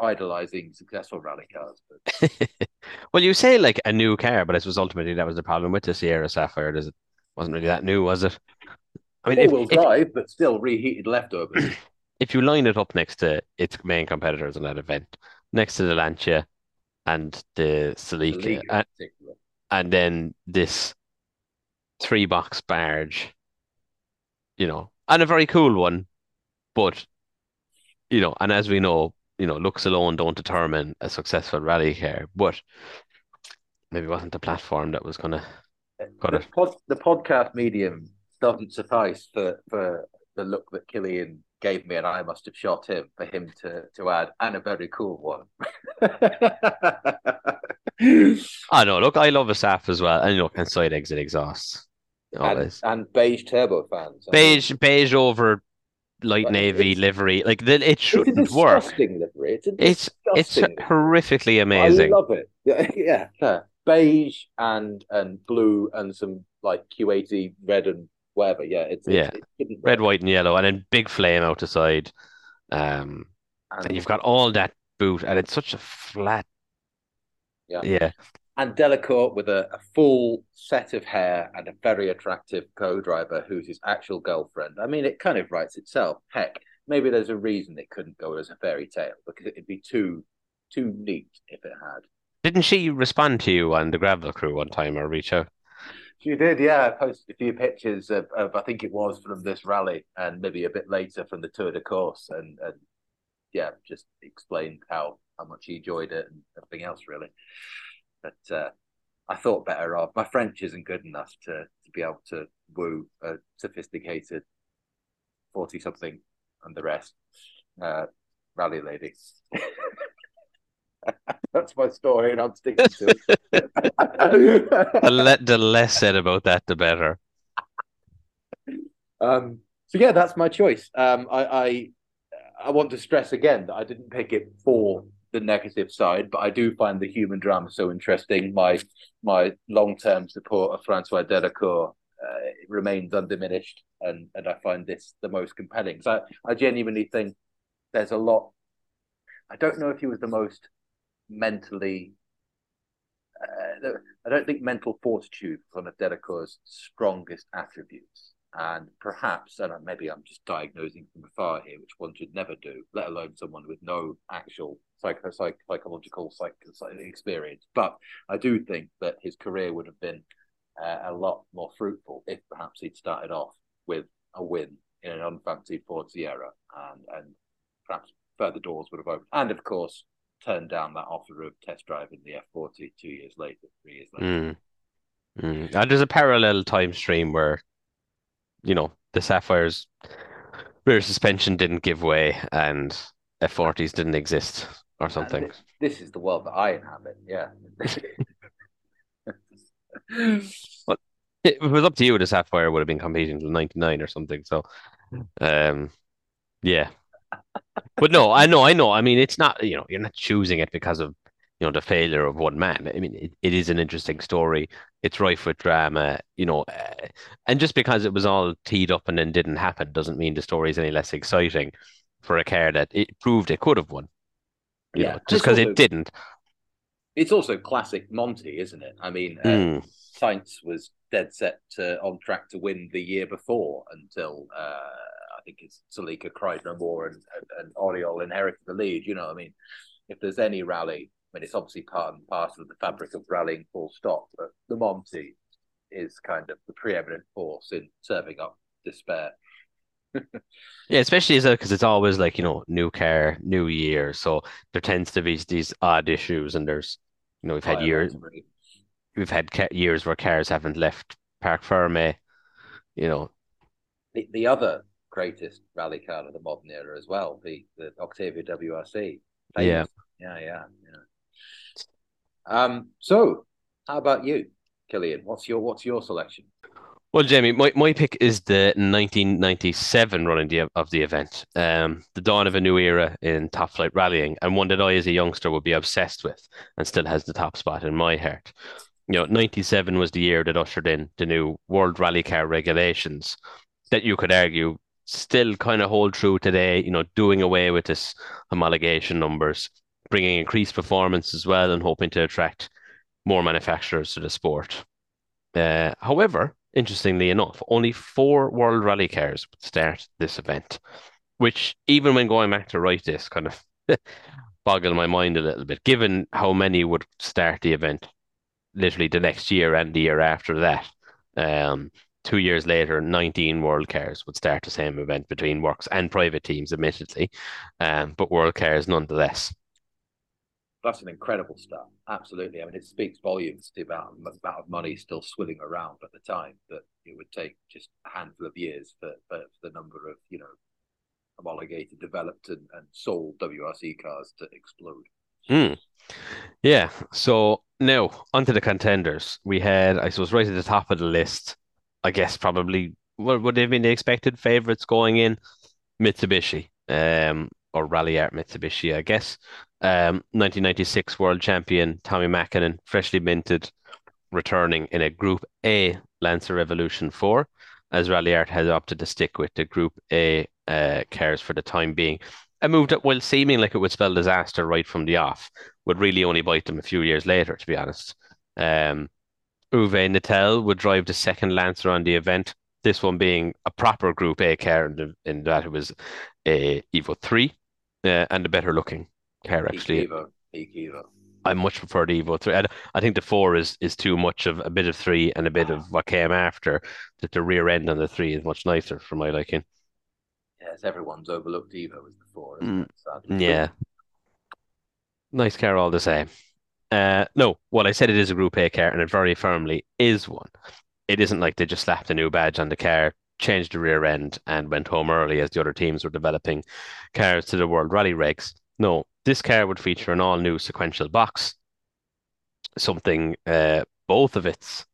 idolizing successful rally cars. But... well, you say like a new car, but I suppose ultimately that was the problem with the Sierra Sapphire. Does it wasn't really that new, was it? I mean, it will drive, but still reheated leftovers. If you line it up next to its main competitors in that event, next to the Lancia and the Celica, and, and then this three box barge, you know, and a very cool one, but you know, and as we know, you know, looks alone don't determine a successful rally car, but maybe it wasn't the platform that was gonna got the, pod, the podcast medium doesn't suffice for for the look that Killian gave me, and I must have shot him for him to to add, and a very cool one. I know. Look, I love a SAF as well, and look, and side exit exhausts. And, and beige turbo fans. Beige, beige over light but navy livery. Like the, it shouldn't it's work. Livery. It's it's, it's horrifically amazing. I love it. Yeah, yeah. Beige and and blue and some like Q80 red and whatever. Yeah, it's yeah, it red, white, and yellow, and then big flame out the side. Um, and, and you've got all that boot, and it's such a flat. Yeah, yeah. And Delecour with a, a full set of hair and a very attractive co-driver who's his actual girlfriend. I mean, it kind of writes itself. Heck, maybe there's a reason it couldn't go as a fairy tale because it'd be too too neat if it had. Didn't she respond to you on the gravel crew one time or reach out? She did, yeah. I posted a few pictures of, of, I think it was from this rally and maybe a bit later from the Tour de Corse and, and yeah, just explained how, how much he enjoyed it and everything else really. But uh, I thought better of my French isn't good enough to, to be able to woo a sophisticated 40 something and the rest uh, rally lady. That's my story, and I'm sticking to it. the, the less said about that, the better. Um, so yeah, that's my choice. Um, I, I I want to stress again that I didn't pick it for the negative side, but I do find the human drama so interesting. My my long term support of Francois Delecour uh, remains undiminished, and and I find this the most compelling. So I, I genuinely think there's a lot. I don't know if he was the most mentally. Uh, I don't think mental fortitude was one of Delecour's strongest attributes. And perhaps, and maybe I'm just diagnosing from afar here, which one should never do, let alone someone with no actual psych, psychological psych, experience. But I do think that his career would have been uh, a lot more fruitful if perhaps he'd started off with a win in an unfancied Ford Sierra, and and perhaps further doors would have opened. And of course, turned down that offer of test driving the F40 two years later, three years later. Mm. Mm. And there's a parallel time stream where, you know, the Sapphires rear suspension didn't give way and F40s didn't exist or something. This, this, is the world that I inhabit. Yeah. well, it was up to you. The Sapphire would have been competing till '99 or something. So, um, yeah, but no, I know, I know. I mean, it's not, you know, you're not choosing it because of, you know, the failure of one man. I mean, it, it is an interesting story. It's rife with drama, you know, uh, and just because it was all teed up and then didn't happen doesn't mean the story is any less exciting for a car that it proved it could have won. You yeah, know, just because it didn't. It's also classic Monty, isn't it? I mean, uh, mm. Sainz was dead set to, on track to win the year before until uh, I think it's Celica cried no more and, and, and Auriol inherited the lead. You know, I mean, if there's any rally, I mean, it's obviously part and parcel of the fabric of rallying full stop, but the Monty is kind of the preeminent force in serving up despair. Yeah, especially as because it's always like you know new car, new year, so there tends to be these odd issues, and there's you know we've had oh, years, we've had ca- years where cars haven't left Parc Ferme, you know. The the other greatest rally car of the modern era as well, the the Octavia WRC. Yeah, yeah, yeah, yeah. Um, so how about you, Killian? What's your what's your selection? Well, Jamie, my, my pick is the 1997 running the, of the event, um, the dawn of a new era in top flight rallying, and one that I, as a youngster, would be obsessed with, and still has the top spot in my heart. You know, 97 was the year that ushered in the new World Rally Car regulations that you could argue still kind of hold true today, you know, doing away with this homologation numbers, bringing increased performance as well, and hoping to attract more manufacturers to the sport. Uh, however, interestingly enough, only four World Rally cars would start this event, which even when going back to write this, kind of boggled my mind a little bit, given how many would start the event literally the next year and the year after that. Um, two years later, 19 World Cars would start the same event between works and private teams, admittedly, um, but World Cars nonetheless. That's an incredible start. Absolutely. I mean, it speaks volumes to about the amount of money still swilling around at the time that it would take just a handful of years for, for the number of, you know, homologated, developed, and, and sold WRC cars to explode. Mm. Yeah. So now onto the contenders. We had, I suppose, right at the top of the list. I guess probably what would have been the expected favorites going in? Mitsubishi, um, or Ralliart Mitsubishi, I guess. Um, 1996 world champion Tommi Mäkinen, freshly minted, returning in a Group A Lancer Evolution 4, as Ralliart has opted to stick with the Group A uh, cars for the time being. A move that, while seeming like it would spell disaster right from the off, would really only bite them a few years later, to be honest. Um, Uwe Nittel would drive the second Lancer on the event, this one being a proper Group A car in, in that it was a Evo 3 uh, and a better looking car, actually. Evo. Evo. I much prefer the Evo 3. I, I think the 4 is is too much of a bit of 3 and a bit of what came after. That the rear end on the 3 is much nicer for my liking. Yes, everyone's overlooked Evo as the 4. Mm, yeah. Nice car all the same. Uh, no, well, I said it is a Group A car, and it very firmly is one. It isn't like they just slapped a new badge on the car, changed the rear end, and went home early as the other teams were developing cars to the World Rally regs. No, this car would feature an all new sequential box, something uh, both of its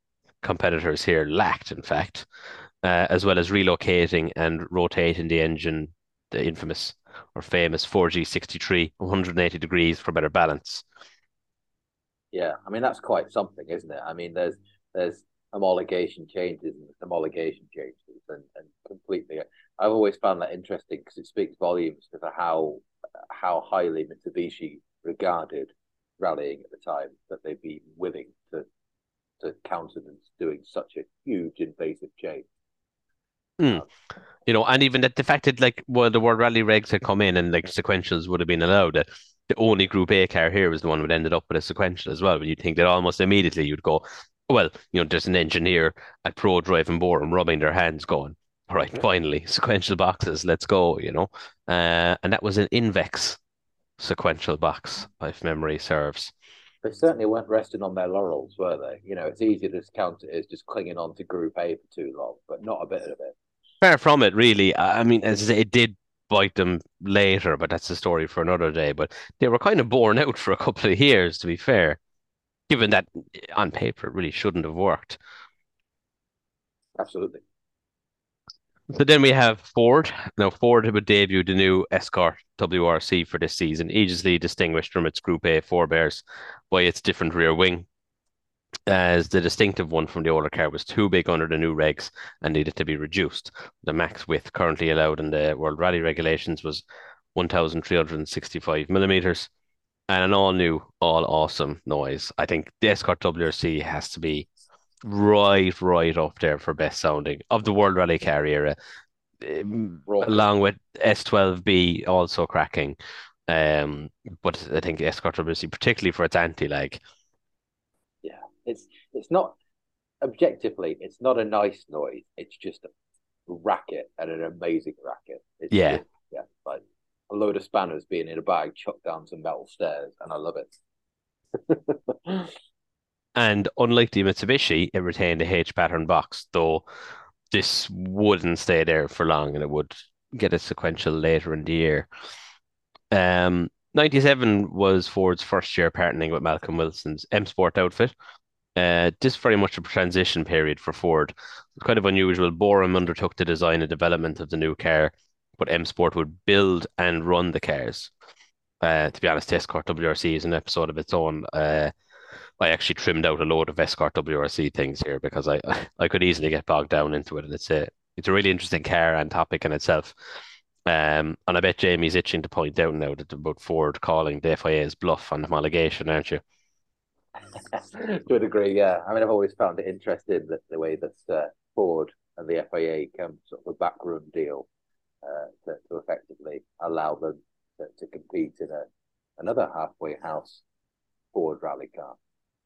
competitors here lacked, in fact, uh, as well as relocating and rotating the engine, the infamous or famous 4G63 180 degrees for better balance. Yeah, I mean that's quite something, isn't it? I mean, there's there's homologation changes and homologation changes, and and completely. I've always found that interesting because it speaks volumes to how how highly Mitsubishi regarded rallying at the time that they'd be willing to to countenance doing such a huge invasive change. Mm. You know, and even that the fact that like well the World Rally regs had come in and like sequentials would have been allowed. That the only Group A car here was the one that ended up with a sequential as well. But you'd think that almost immediately you'd go, well, you know, there's an engineer at Pro Driving Board and rubbing their hands, going, all right, finally, sequential boxes, let's go, you know. Uh, and that was an Invex sequential box, if memory serves. They certainly weren't resting on their laurels, were they? You know, it's easy to discount it as just clinging on to Group A for too long, but not a bit of it. Far from it, really. I mean, as it did bite them later, but that's a story for another day. But they were kind of borne out for a couple of years, to be fair, given that on paper it really shouldn't have worked. Absolutely. So then we have Ford. Now Ford would debut the new Escort WRC for this season, aegisly distinguished from its Group A forebears by its different rear wing as the distinctive one from the older car was too big under the new regs and needed to be reduced. The max width currently allowed in the World Rally regulations was 1,365 millimeters and an all new, all awesome noise. I think the Escort WRC has to be right, right up there for best sounding of the World Rally car era, um, along with S12B also cracking. Um, but I think Escort WRC, particularly for its anti lag, Yeah, it's it's not objectively, it's not a nice noise. It's just a racket and an amazing racket. It's yeah, just, yeah, like a load of spanners being in a bag chucked down some metal stairs, and I love it. and unlike the Mitsubishi, it retained a H pattern box, though this wouldn't stay there for long, and it would get a sequential later in the year. Um, 97 was Ford's first year partnering with Malcolm Wilson's M Sport outfit, uh, this very much a transition period for Ford. It's kind of unusual. Boreham undertook the design and development of the new car, but M Sport would build and run the cars. Uh, to be honest, Escort WRC is an episode of its own. Uh, I actually trimmed out a load of Escort WRC things here because I I could easily get bogged down into it, and it's a it's a really interesting car and topic in itself. Um, and I bet Jamie's itching to point out now that about Ford calling the FIA's bluff on homologation, aren't you? to a degree, yeah. I mean, I've always found it interesting that the way that uh, Ford and the FIA come sort of a backroom deal to, to effectively allow them to, to compete in a another halfway house Ford rally car.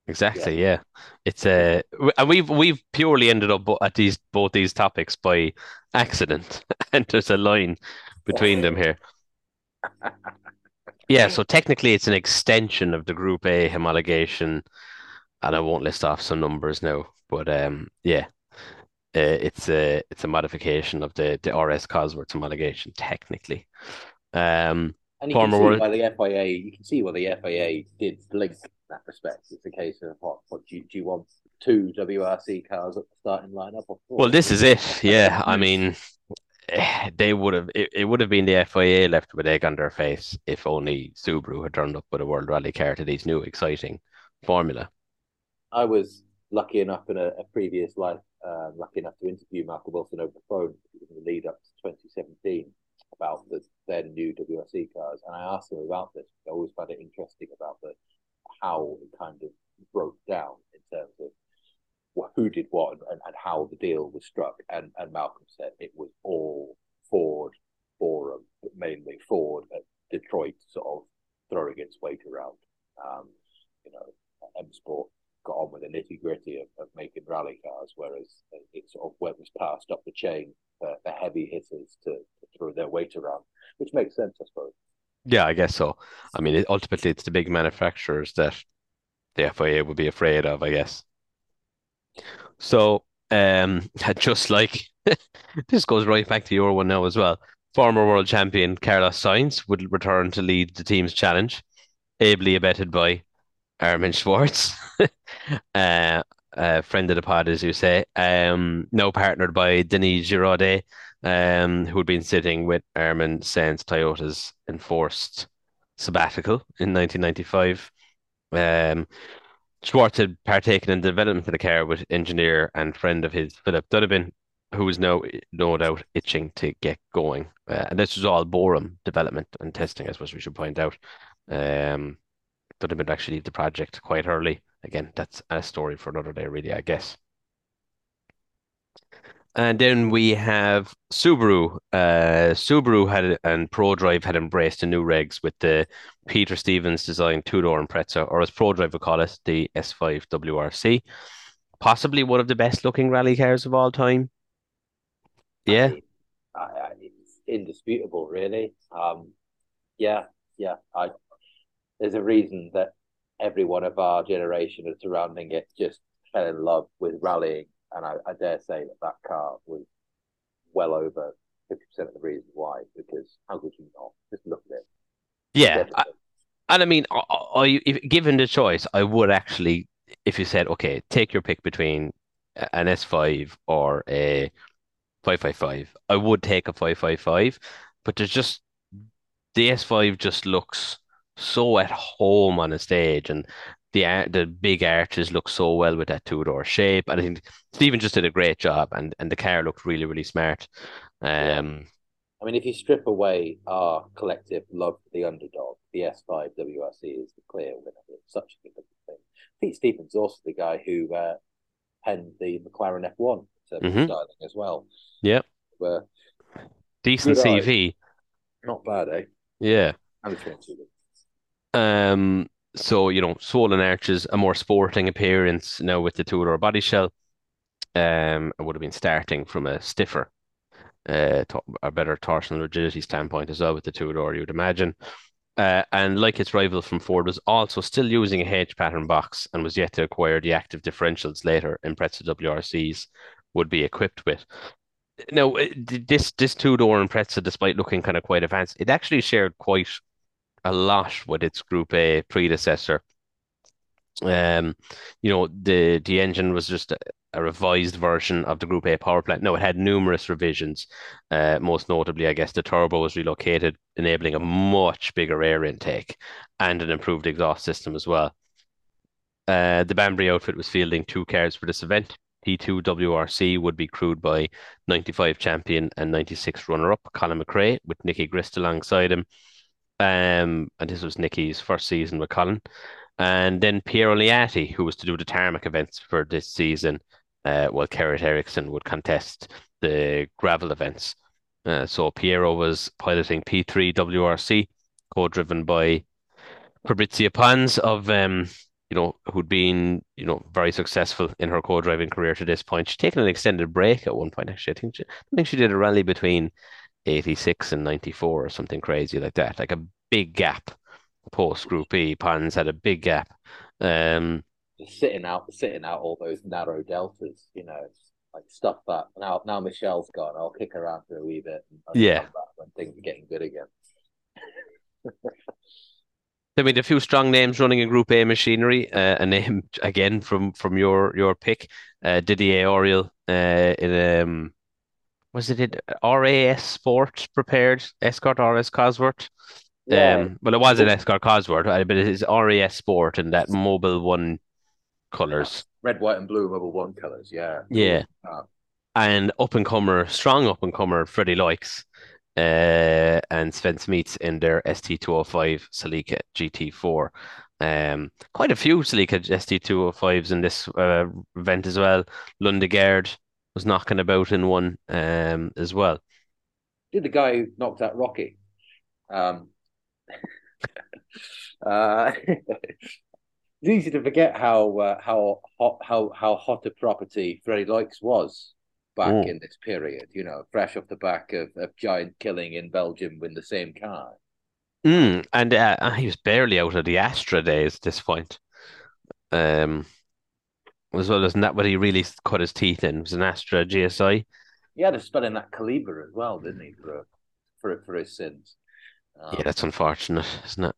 Exactly, yeah. yeah. It's uh and we've we've purely ended up at these both these topics by accident, and there's a line between them here. yeah, so technically it's an extension of the Group A homologation, and I won't list off some numbers now, but um, yeah, uh, it's a it's a modification of the the RS Cosworth homologation technically. Um, and you former can see why the FIA, you can see why the FIA did blink in that respect. It's a case of what, what do, you, do you want two WRC cars at the starting lineup? Or Well, this is it. Yeah, I mean, they would have it, it would have been the FIA left with egg on their face if only Subaru had turned up with a World Rally car to these new exciting formula. I was lucky enough in a, a previous life, uh, lucky enough to interview Malcolm Wilson over the phone in the lead up to 2017 about the, their new WRC cars, and I asked him about this. I always found it interesting about the how it kind of broke down in terms of who did what and, and how the deal was struck. And, and Malcolm said it was all Ford forum, but mainly Ford at Detroit sort of throwing its weight around. Um, you know, M Sport got on with the nitty gritty of, of making rally cars, whereas it sort of went was passed up the chain for, for heavy hitters to, to, throw their weight around, which makes sense, I suppose. Yeah, I guess so. I mean, it, ultimately, it's the big manufacturers that the FIA would be afraid of, I guess. So, um, just like this goes right back to your one now as well. Former world champion Carlos Sainz would return to lead the team's challenge, ably abetted by Armin Schwarz, uh, uh, friend of the pod, as you say. Um, now partnered by Denis Giraudet, um, who'd been sitting with Armin since Toyota's enforced sabbatical in 1995. Um, Schwarz had partaken in the development of the car with engineer and friend of his, Philip Dunabin, who was no no doubt itching to get going. Uh, and this was all Boreham development and testing, I suppose we should point out. Um, Dunabin actually leave the project quite early. Again, that's a story for another day, really, I guess. And then we have Subaru. Uh, Subaru had and ProDrive had embraced the new regs with the Peter Stevens designed two door Impreza, or as ProDrive would call it, the S5 WRC. Possibly one of the best looking rally cars of all time. Yeah, I, I, it's indisputable, really. Um, yeah, yeah. I there's a reason that everyone of our generation and surrounding it just fell in love with rallying and I, I dare say that that car was well over fifty percent of the reason why. Because how could you not just look at it? Yeah, I, and I mean, are you if, given the choice, I would actually, if you said, okay, take your pick between an S5 or a 555, I would take a 555, but there's just the S5 just looks so at home on a stage and the the big arches look so well with that two door shape. And I think Stephen just did a great job, and and the car looked really really smart. Um, I mean, if you strip away our collective love for the underdog, the S5 WRC is the clear winner. It's such a good thing. Pete Stevens also the guy who uh, penned the McLaren F1 mm-hmm. styling as well. Yep. Decent CV. Eye. Not bad, eh? Yeah. Um, so, you know, swollen arches, a more sporting appearance now with the two door body shell. Um, it would have been starting from a stiffer, uh, a better torsional rigidity standpoint as well with the two door, you'd imagine. Uh, and like its rival from Ford, was also still using a H pattern box and was yet to acquire the active differentials later Impreza WRCs would be equipped with. Now, this this two door Impreza, despite looking kind of quite advanced, it actually shared quite a lot with its Group A predecessor. Um, you know, the the engine was just a, a, revised version of the Group A power plant. No, it had numerous revisions. Uh, most notably, I guess the turbo was relocated, enabling a much bigger air intake and an improved exhaust system as well. Uh, the Banbury outfit was fielding two cars for this event. ST2 WRC would be crewed by 95 champion and 96 runner up Colin McRae with Nicky Grist alongside him. Um, and this was Nicky's first season with Colin. And then Piero Liatti, who was to do the tarmac events for this season, uh, while Kenneth Eriksson would contest the gravel events. Uh, so Piero was piloting P3 WRC, co-driven by Fabrizia Pons of um, you know, who'd been, you know, very successful in her co-driving career to this point. She'd taken an extended break at one point, actually. I think she, I think she did a rally between 86 and 94 or something crazy like that, like a big gap post Group E. Pons had a big gap. Um, sitting out, sitting out all those narrow deltas, you know, like stuff that now now Michelle's gone. I'll kick around for a wee bit. yeah, when things are getting good again. We had a few strong names running in Group A machinery. Uh, a name again from from your your pick, uh, Didier Auriol uh, in um, was it in RAS Sport prepared Escort RS Cosworth? Yeah. Um, well, it was an Escort Cosworth, uh, but it is RAS Sport and that Mobil One colors, red, white, and blue Mobil One colors. Yeah, yeah. Oh. And up and comer, strong up and comer, Freddie Loix uh, and Sven Smeets in their ST205 Celica GT4. Um, quite a few Celica ST205s in this uh, event as well. Lundgaard was knocking about in one um, as well. Did the guy who knocked out Rocky? Um, uh, it's easy to forget how uh, how hot how how hot a property Freddie Loix was back mm. in this period, you know, fresh off the back of, of giant killing in Belgium with the same car. Mm, and uh, he was barely out of the Astra days at this point. Um, as well, isn't that what he really cut his teeth in? It was an Astra GSI. He had to spell in that caliber as well, didn't he, for for for his sins? Um, yeah, that's unfortunate, isn't it?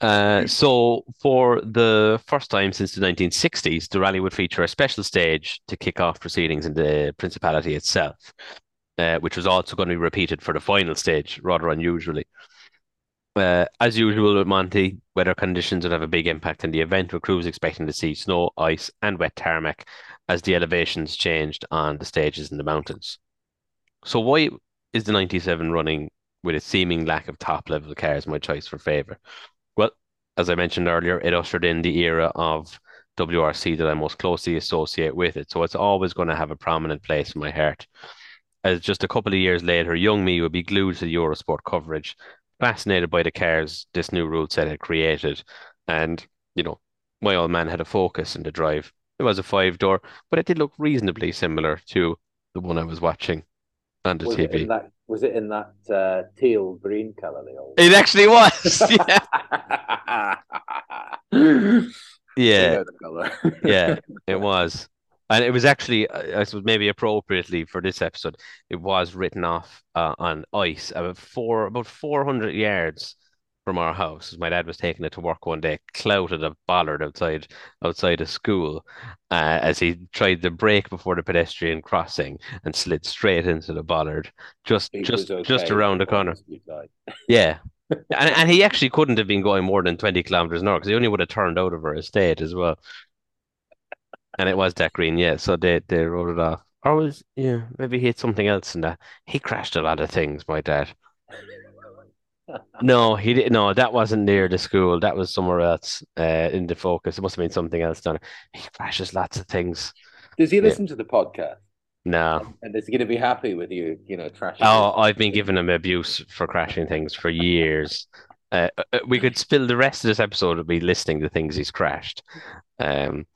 Uh, so, for the first time since the 1960s, the rally would feature a special stage to kick off proceedings in the Principality itself, uh, which was also going to be repeated for the final stage, rather unusually. Uh, as usual with Monty, weather conditions would have a big impact on the event, with crews expecting to see snow, ice, and wet tarmac as the elevations changed on the stages in the mountains. So, why is the 97 running with a seeming lack of top level cars my choice for favour? Well, as I mentioned earlier, it ushered in the era of WRC that I most closely associate with it. So it's always going to have a prominent place in my heart. As just a couple of years later, young me would be glued to the Eurosport coverage, fascinated by the cars this new rule set had created. And, you know, my old man had a focus in the drive. It was a five door, but it did look reasonably similar to the one I was watching on the was TV. It that, was it in that uh, teal green color? The old. It actually was. Yeah. yeah. yeah, it was. And it was actually, I suppose, maybe appropriately for this episode, it was written off uh, on ice about four, about four hundred yards from our house. My dad was taking it to work one day, clouted a bollard outside outside of school uh, as he tried to brake before the pedestrian crossing and slid straight into the bollard just just okay just around the corner. yeah. and, and he actually couldn't have been going more than 20 kilometers an hour because he only would have turned out of our estate as well. And it was that green, yeah. So they, they wrote it off. Or was, yeah, maybe he hit something else and that. He crashed a lot of things, my dad no, he didn't. No, that wasn't near the school. That was somewhere else uh, in the focus. It must have been something else done. He crashes lots of things. Does he listen yeah. to the podcast? No. And is he going to be happy with you, you know, trashing? Oh, I've been giving him abuse for crashing things for years. Uh, uh, we could spill the rest of this episode of me listing the things he's crashed. Um,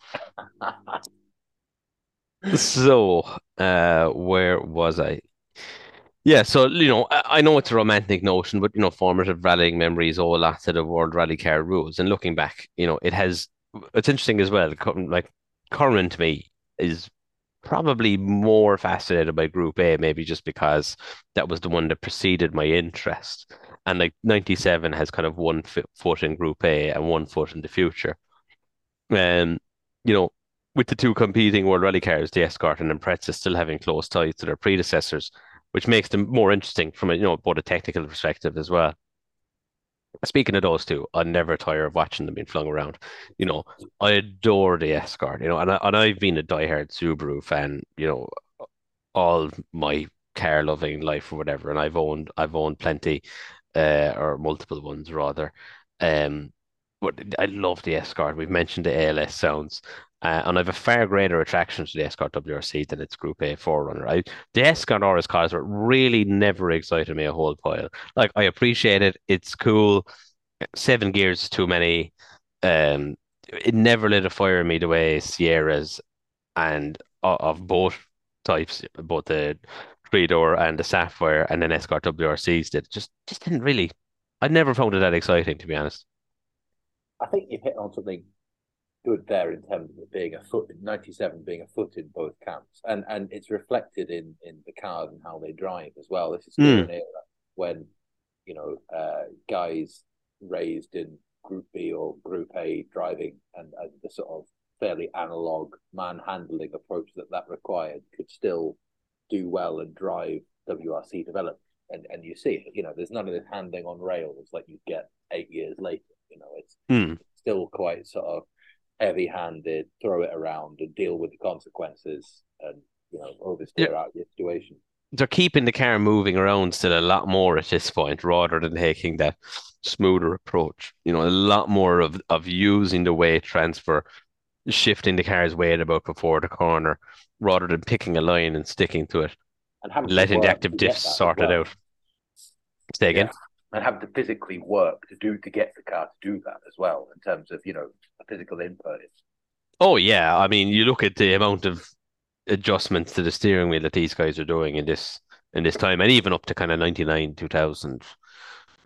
so, uh, where was I? Yeah, so you know, I know it's a romantic notion, but you know, formative rallying memories all lot to the World Rally Car rules. And looking back, you know, it has. It's interesting as well. Like current me is probably more fascinated by Group A, maybe just because that was the one that preceded my interest. And like '97 has kind of one foot in Group A and one foot in the future. Um, you know, with the two competing World Rally cars, the Escort and Impreza, still having close ties to their predecessors which makes them more interesting from a you know both a technical perspective as well. speaking of those two, I never tire of watching them being flung around. You know, I adore the Escort, you know, and, I, and I've been a diehard Subaru fan, you know, all my car loving life or whatever, and I've owned I've owned plenty, uh, or multiple ones rather. Um, I love the Escort. We've mentioned the ALS sounds. Uh, and I have a far greater attraction to the Escort WRC than its Group A forerunner. I, the Escort RS cars were really never excited me a whole pile. Like I appreciate it; it's cool. Seven gears too many. Um, it never lit a fire in me the way Sierras and uh, of both types, both the three door and the Sapphire and then Escort WRCs did. Just just didn't really. I never found it that exciting, to be honest. I think you've hit on something good there in terms of it being a foot 97 being a foot in both camps. And and it's reflected in in the cars and how they drive as well. This is mm. an era when you know uh, guys raised in group b or group a driving and, and the sort of fairly analog manhandling approach that that required could still do well and drive wrc development. And and you see you know there's none of this handling on rails like you get eight years later you know it's mm. still quite sort of heavy handed, throw it around and deal with the consequences and, you know, oversteer yeah. out your situation. They're keeping the car moving around still a lot more at this point rather than taking that smoother approach. You know, a lot more of, of using the weight transfer, shifting the car's weight about before the corner rather than picking a line and sticking to it. And letting the active diffs sort well. it out. Say again. Yeah and have to physically work to do to get the car to do that as well in terms of you know a physical input. Oh yeah, I mean you look at the amount of adjustments to the steering wheel that these guys are doing in this in this time, and even up to kind of ninety nine, two thousand,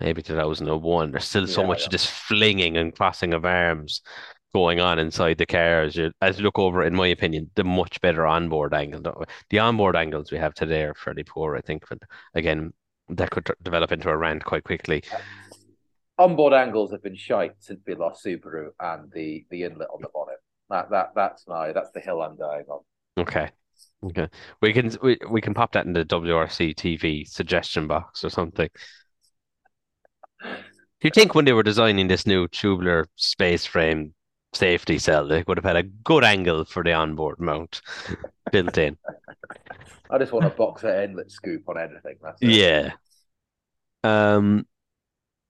maybe two thousand and one. There's still so yeah, much yeah. just flinging and crossing of arms going on inside the car as you as you look over, in my opinion, the much better onboard angle. The onboard angles we have today are fairly poor, I think. But again, that could develop into a rant quite quickly. Onboard angles have been shite since we lost Subaru and the the inlet on the bonnet. That that that's my that's the hill I'm dying on. Okay. Okay. We can we, we can pop that in the WRC TV suggestion box or something. Do you think when they were designing this new tubular space frame safety cell, they would have had a good angle for the onboard mount built in? I just want a boxer inlet scoop on anything. That's it. Yeah. Um.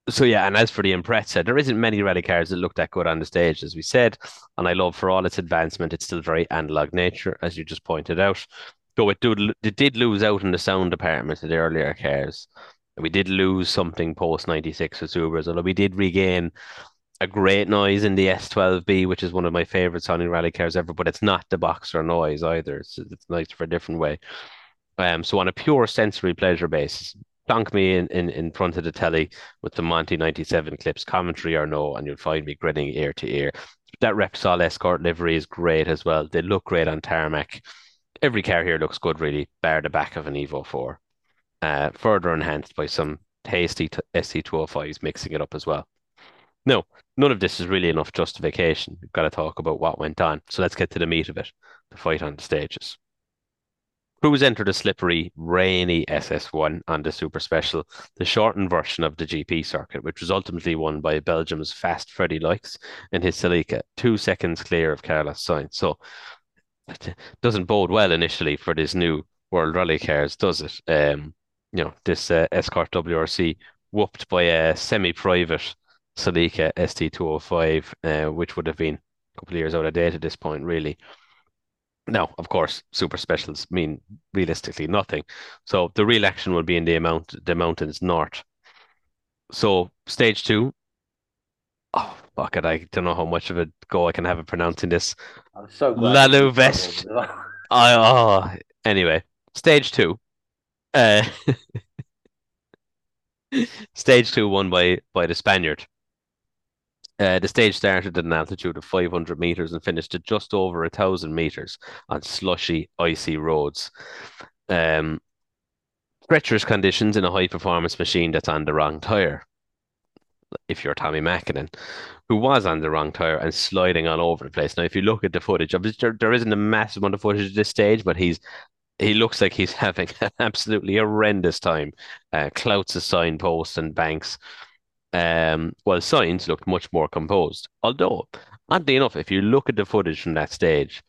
So yeah, and as for the Impreza, there isn't many rally cars that look that good on the stage, as we said. And I love for all its advancement, it's still very analog nature, as you just pointed out. Though it did, it did lose out in the sound department of the earlier cars. We did lose something post 96 with Subarus, although we did regain a great noise in the S12B, which is one of my favorite sounding rally cars ever, but it's not the boxer noise either. It's, it's nice for a different way. Um, so on a pure sensory pleasure basis, plonk me in, in, in front of the telly with the Monty 97 clips, commentary or no, and you'll find me grinning ear to ear. That Repsol Escort livery is great as well. They look great on tarmac. Every car here looks good, really, bar the back of an Evo 4. Uh, further enhanced by some tasty ST205s mixing it up as well. No, none of this is really enough justification. We've got to talk about what went on. So let's get to the meat of it the fight on the stages. Crews entered a slippery, rainy SS1 on the Super Special, the shortened version of the GP circuit, which was ultimately won by Belgium's fast Freddy Loix in his Celica, two seconds clear of Carlos Sainz. So it doesn't bode well initially for this new World Rally cars, does it? Um, you know, this uh, Escort WRC whooped by a semi-private Celica ST205, uh, which would have been a couple of years out of date at this point, really. Now, of course, super specials mean realistically nothing. So the real action will be in the amount the mountains north. So stage two. Oh fuck it! I don't know how much of a go I can have at pronouncing this. I'm so glad. La Louveste. I oh anyway, stage two. Uh, stage two won by by the Spaniard. Uh, the stage started at an altitude of 500 meters and finished at just over a thousand meters on slushy, icy roads. Um, treacherous conditions in a high performance machine that's on the wrong tire. If you're Tommy Mäkinen, who was on the wrong tire and sliding all over the place. Now, if you look at the footage, there, there isn't a massive amount of footage at this stage, but he's he looks like he's having an absolutely horrendous time. Uh, clouts a signpost and banks um, while Sainz looked much more composed. Although, oddly enough, if you look at the footage from that stage,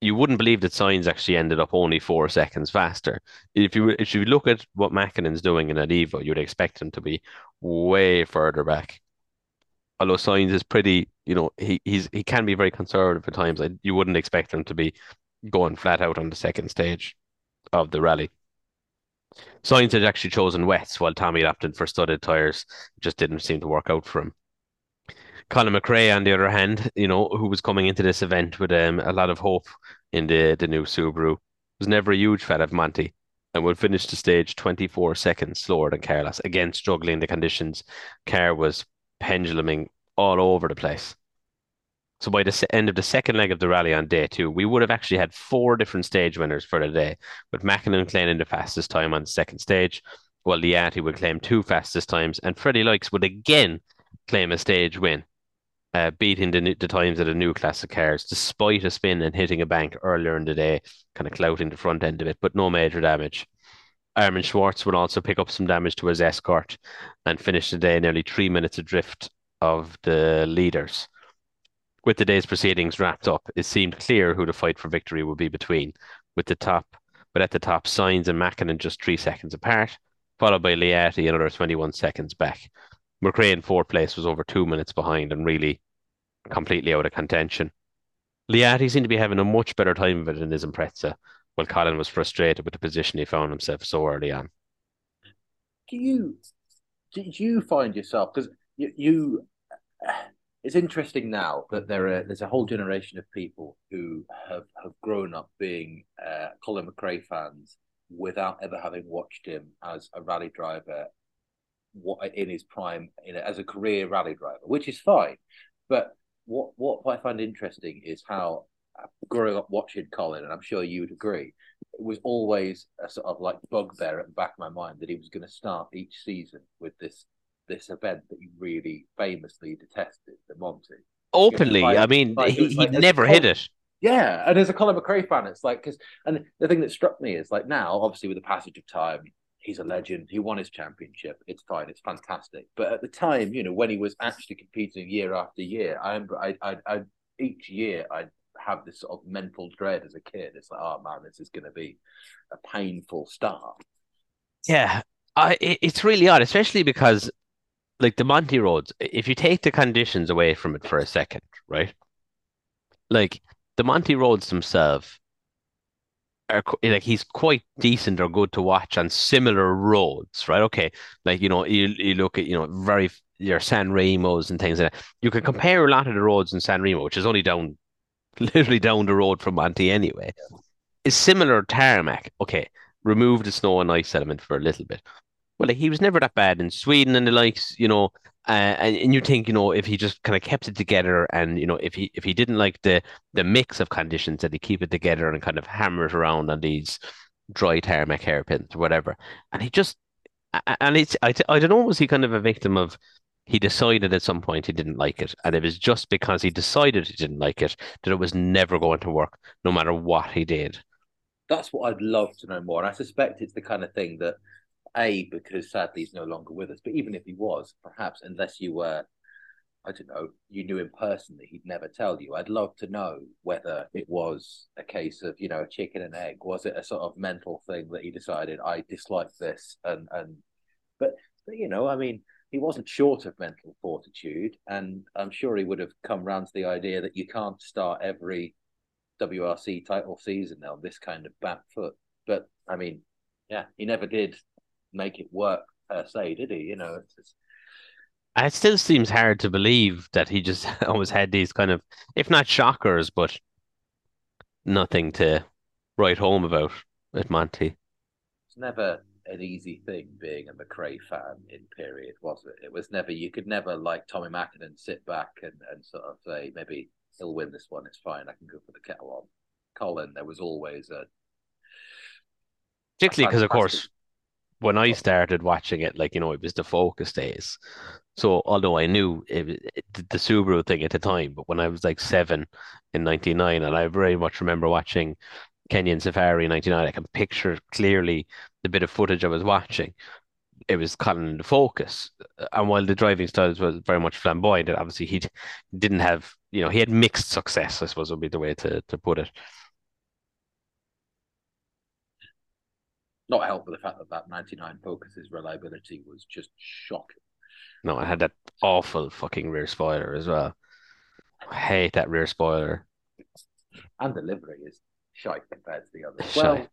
you wouldn't believe that Sainz actually ended up only four seconds faster. If you if you look at what Mäkinen's doing in that Evo, you'd expect him to be way further back. Although Sainz is pretty, you know, he he's he can be very conservative at times. You wouldn't expect him to be going flat out on the second stage of the rally. Sainz had actually chosen wets while Tommy opted for studded tires. It just didn't seem to work out for him. Colin McRae, on the other hand, you know, who was coming into this event with um, a lot of hope in the, the new Subaru, was never a huge fan of Monty and would finish the stage 24 seconds slower than Carlos. Again, struggling the conditions. Car was penduluming all over the place. So by the end of the second leg of the rally on day two, we would have actually had four different stage winners for the day, with Mäkinen claiming the fastest time on the second stage, while Liatti would claim two fastest times, and Freddie Loix would again claim a stage win, uh, beating the, the times of the new classic cars, despite a spin and hitting a bank earlier in the day, kind of clouting the front end of it, but no major damage. Armin Schwarz would also pick up some damage to his escort and finish the day nearly three minutes adrift of the leaders with the day's proceedings wrapped up, it seemed clear who the fight for victory would be between, with the top, but at the top, Sainz and Mäkinen just three seconds apart, followed by Liatti another 21 seconds back. McRae in fourth place was over two minutes behind and really completely out of contention. Liatti seemed to be having a much better time of it in his Impreza, while Colin was frustrated with the position he found himself so early on. Do you did you find yourself because you, you it's interesting now that there are there's a whole generation of people who have have grown up being uh, Colin McRae fans without ever having watched him as a rally driver what in his prime in a, as a career rally driver, which is fine. But what what I find interesting is how uh, growing up watching Colin, and I'm sure you would agree, it was always a sort of like bugbear at the back of my mind that he was going to start each season with this this event that he really famously detested, the Monty. Openly, like, I mean, like, he, like, he never hit it. Yeah, and as a Colin McRae fan, it's like because and the thing that struck me is like now, obviously, with the passage of time, he's a legend. He won his championship. It's fine. It's fantastic. But at the time, you know, when he was actually competing year after year, I remember I, I, I each year I'd have this sort of mental dread as a kid. It's like, oh man, this is going to be a painful start. Yeah, I, it's really odd, especially because like the Monty Roads, if you take the conditions away from it for a second, right? Like the Monty Roads themselves are like he's quite decent or good to watch on similar roads, right? Okay, like you know, you, you look at you know very your San Remos and things like that. You can compare a lot of the roads in San Remo, which is only down, literally down the road from Monty anyway. Is similar tarmac. Okay, remove the snow and ice element for a little bit well, like, he was never that bad in Sweden and the likes, you know. Uh, and, and you think, you know, if he just kind of kept it together, and you know, if he if he didn't like the the mix of conditions, that he keep it together and kind of hammer it around on these dry tarmac hairpins or whatever. And he just, and it's I I don't know, was he kind of a victim of he decided at some point he didn't like it, and it was just because he decided he didn't like it that it was never going to work, no matter what he did. That's what I'd love to know more. And I suspect it's the kind of thing that a, because sadly he's no longer with us, but even if he was, perhaps unless you were, I don't know, you knew him personally, he'd never tell you. I'd love to know whether it was a case of, you know, a chicken and egg. Was it a sort of mental thing that he decided, I dislike this? And, and, but, but you know, I mean, he wasn't short of mental fortitude. And I'm sure he would have come round to the idea that you can't start every WRC title season on this kind of back foot. But I mean, yeah, he never did make it work per se, did he? You know, it's just... Uh, it still seems hard to believe that he just always had these kind of, if not shockers, but nothing to write home about with Monty. It's never an easy thing being a McRae fan in period, was it? It was never you could never like Tommy Mäkinen sit back and, and sort of say maybe he'll win this one, it's fine, I can go for the kettle on. Colin, there was always a particularly because of course when I started watching it, like you know, it was the focus days. So although I knew it, it, the Subaru thing at the time, but when I was like seven in '99, and I very much remember watching Kenyan Safari in '99, I can picture clearly the bit of footage I was watching. it was Colin the focus. And while the driving styles was very much flamboyant, obviously he didn't have, you know, he had mixed success, I suppose would be the way to, to put it. Not helped with the fact that that 99 Focus's reliability was just shocking. No, I had that awful fucking rear spoiler as well. I hate that rear spoiler. And the livery is shite compared to the others. Well,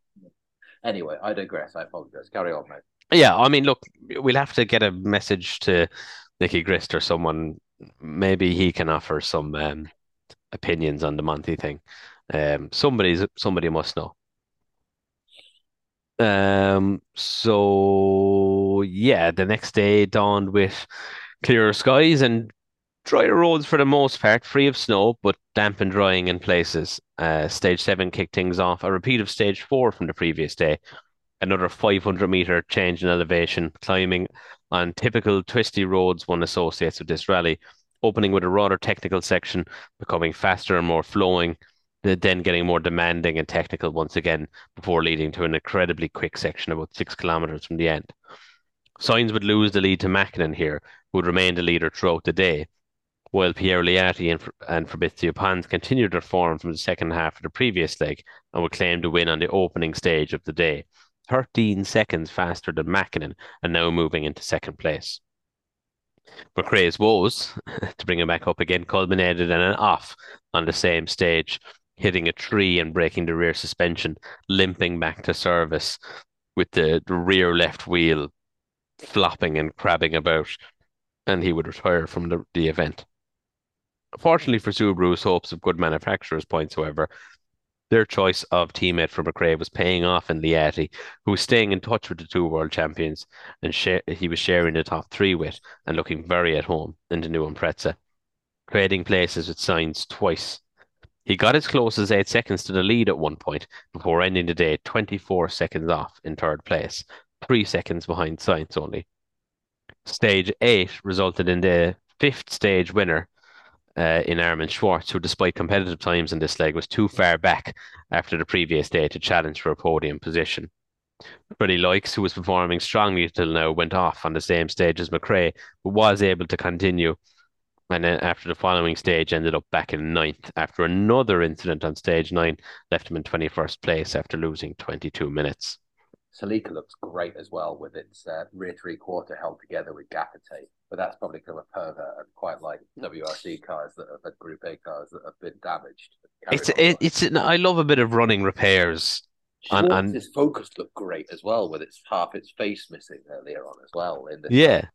anyway, I digress. I apologize. Carry on, mate. Yeah, I mean, look, we'll have to get a message to Nicky Grist or someone. Maybe he can offer some um, opinions on the Monty thing. Um, somebody's somebody must know. Um, so yeah, the next day dawned with clearer skies and drier roads for the most part, free of snow, but damp and drying in places. Uh, stage seven kicked things off, a repeat of stage four from the previous day. Another 500 meter change in elevation, climbing on typical twisty roads one associates with this rally, opening with a rather technical section, becoming faster and more flowing, then getting more demanding and technical once again, before leading to an incredibly quick section about six kilometers from the end. Sainz would lose the lead to Mäkinen here, who would remain the leader throughout the day, while Pierre Liatti and, and Fabrizia Pons continued their form from the second half of the previous leg and would claim to win on the opening stage of the day, 13 seconds faster than Mäkinen and now moving into second place. McRae's woes, to bring him back up again, culminated in an off on the same stage, hitting a tree and breaking the rear suspension, limping back to service with the, the rear left wheel flopping and crabbing about, and he would retire from the, the event. Fortunately for Subaru's hopes of good manufacturers' points, however, their choice of teammate for McRae was paying off in Liatti, who was staying in touch with the two world champions, and share, he was sharing the top three with and looking very at home in the new Impreza, trading places with Sainz twice. He got as close as eight seconds to the lead at one point before ending the day 24 seconds off in third place, three seconds behind Sainz only. Stage eight resulted in the fifth stage winner uh, in Armin Schwarz, who, despite competitive times in this leg, was too far back after the previous day to challenge for a podium position. Freddie Loix, who was performing strongly till now, went off on the same stage as McRae, but was able to continue. And then after the following stage, ended up back in ninth after another incident on stage nine left him in 21st place after losing 22 minutes. Celica looks great as well with its uh, rear three quarter held together with gaffer tape. But that's probably because a pervert and quite like WRC cars that have had Group A cars that have been damaged. It's it, it's I love a bit of running repairs. And, and his focus looked great as well, with its half its face missing earlier on as well. In the yeah,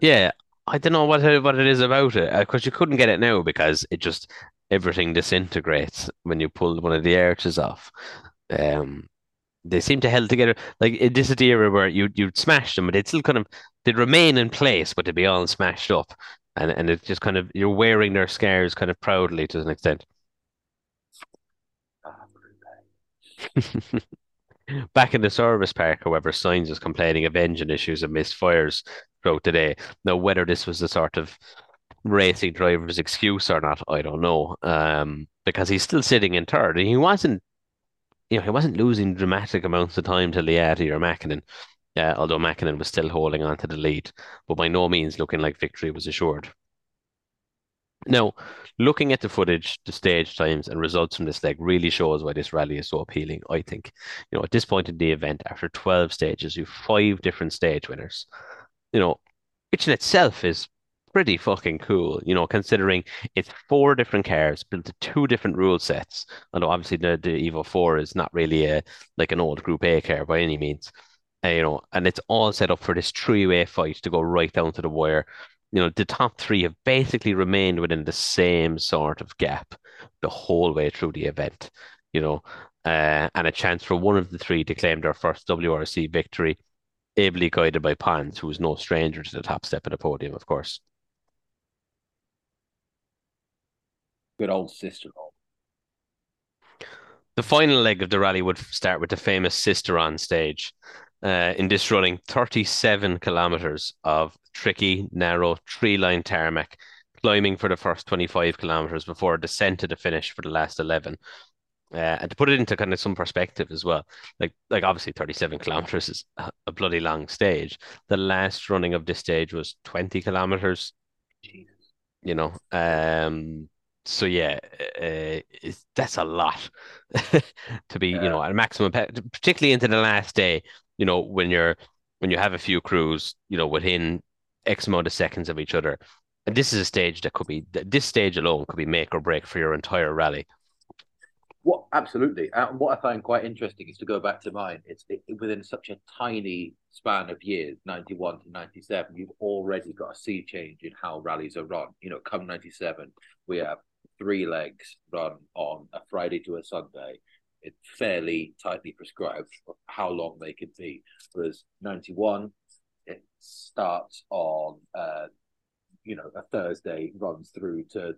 yeah. I don't know what what it is about it because uh, you couldn't get it now because it just everything disintegrates when you pull one of the arches off. Um, they seem to held together. Like this is the era where you you'd smash them, but they'd still kind of they'd remain in place, but they'd be all smashed up, and and it's just kind of you're wearing their scars kind of proudly to an extent. Back in the service park, however, Sainz was complaining of engine issues and missed fires throughout the day. Now, whether this was a sort of racing driver's excuse or not, I don't know. Um, because he's still sitting in third. and He wasn't you know, he wasn't losing dramatic amounts of time to Liatti or Mäkinen, uh, although Mäkinen was still holding on to the lead, but by no means looking like victory was assured. Now, looking at the footage, the stage times, and results from this leg really shows why this rally is so appealing. I think, you know, at this point in the event, after 12 stages, you have five different stage winners, you know, which in itself is pretty fucking cool, you know, considering it's four different cars built to two different rule sets. Although obviously the, the Evo 4 is not really a like an old Group A car by any means. Uh, you know, and it's all set up for this three-way fight to go right down to the wire. You know, the top three have basically remained within the same sort of gap the whole way through the event. You know, uh, and a chance for one of the three to claim their first WRC victory, ably guided by Pons, who is no stranger to the top step of the podium, of course. Good old sister The final leg of the rally would start with the famous Sisteron stage. Uh, in this running, 37 kilometers of tricky, narrow, tree line tarmac, climbing for the first 25 kilometers before a descent to the finish for the last 11. Uh, and to put it into kind of some perspective as well, like like obviously 37 kilometers is a, bloody long stage. The last running of this stage was 20 kilometers. You know, um, so yeah, uh, that's a lot to be, yeah. you know, at maximum, particularly into the last day. You know, when you're when you have a few crews, you know, within X amount of seconds of each other, and this is a stage that could be this stage alone could be make or break for your entire rally. What absolutely, uh, and what I find quite interesting is to go back to mine. It's it, within such a tiny span of years, ninety one to ninety seven, you've already got a sea change in how rallies are run. You know, come ninety seven, we have three legs run on a Friday to a Sunday. It's fairly tightly prescribed how long they can be. Whereas ninety one, it starts on uh, you know a Thursday, runs through to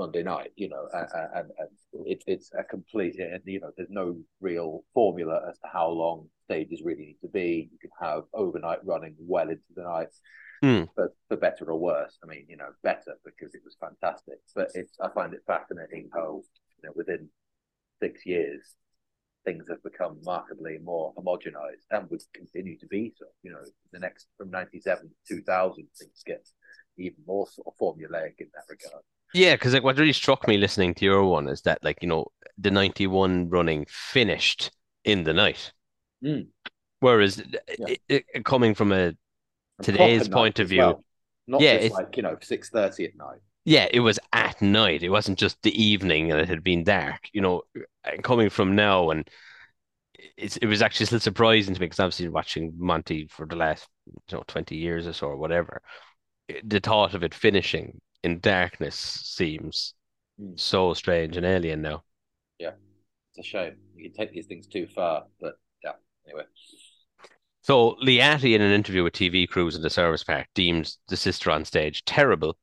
Monday night, you know, and, and, and it, it's a complete, and you know, there's no real formula as to how long stages really need to be. You can have overnight running well into the night, mm. but for better or worse. I mean, you know, better because it was fantastic, but it's I find it fascinating how you know within six years things have become markedly more homogenized and would continue to be so. You know, the next from ninety seven to two thousand, things get even more sort of formulaic in that regard. Yeah, because like what really struck me listening to your one is that like you know the ninety one running finished in the night, mm. whereas yeah. it, it, coming from a today's point of view, well. not yeah, just like you know six thirty at night. Yeah, it was at night. It wasn't just the evening and it had been dark. You know, coming from now and it's, it was actually still surprising to me because obviously watching Monty for the last you know 20 years or so or whatever. The thought of it finishing in darkness seems mm. so strange and alien now. Yeah, it's a shame. You can take these things too far, but yeah. Anyway. So Liatti, in an interview with TV crews in the service park, deemed the Sisteron stage terrible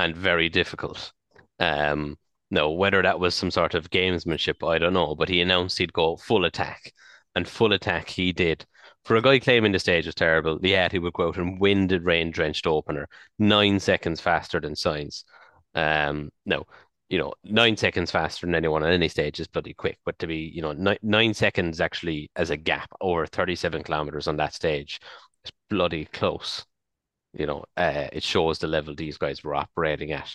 and very difficult. Um, no, whether that was some sort of gamesmanship, I don't know. But he announced he'd go full attack, and full attack he did. For a guy claiming the stage was terrible, Liatti would go out and win the rain drenched opener nine seconds faster than Sainz. Um, no, you know, nine seconds faster than anyone on any stage is bloody quick. But to be, you know, nine, nine seconds actually as a gap over 37 kilometers on that stage is bloody close. You know, uh, it shows the level these guys were operating at.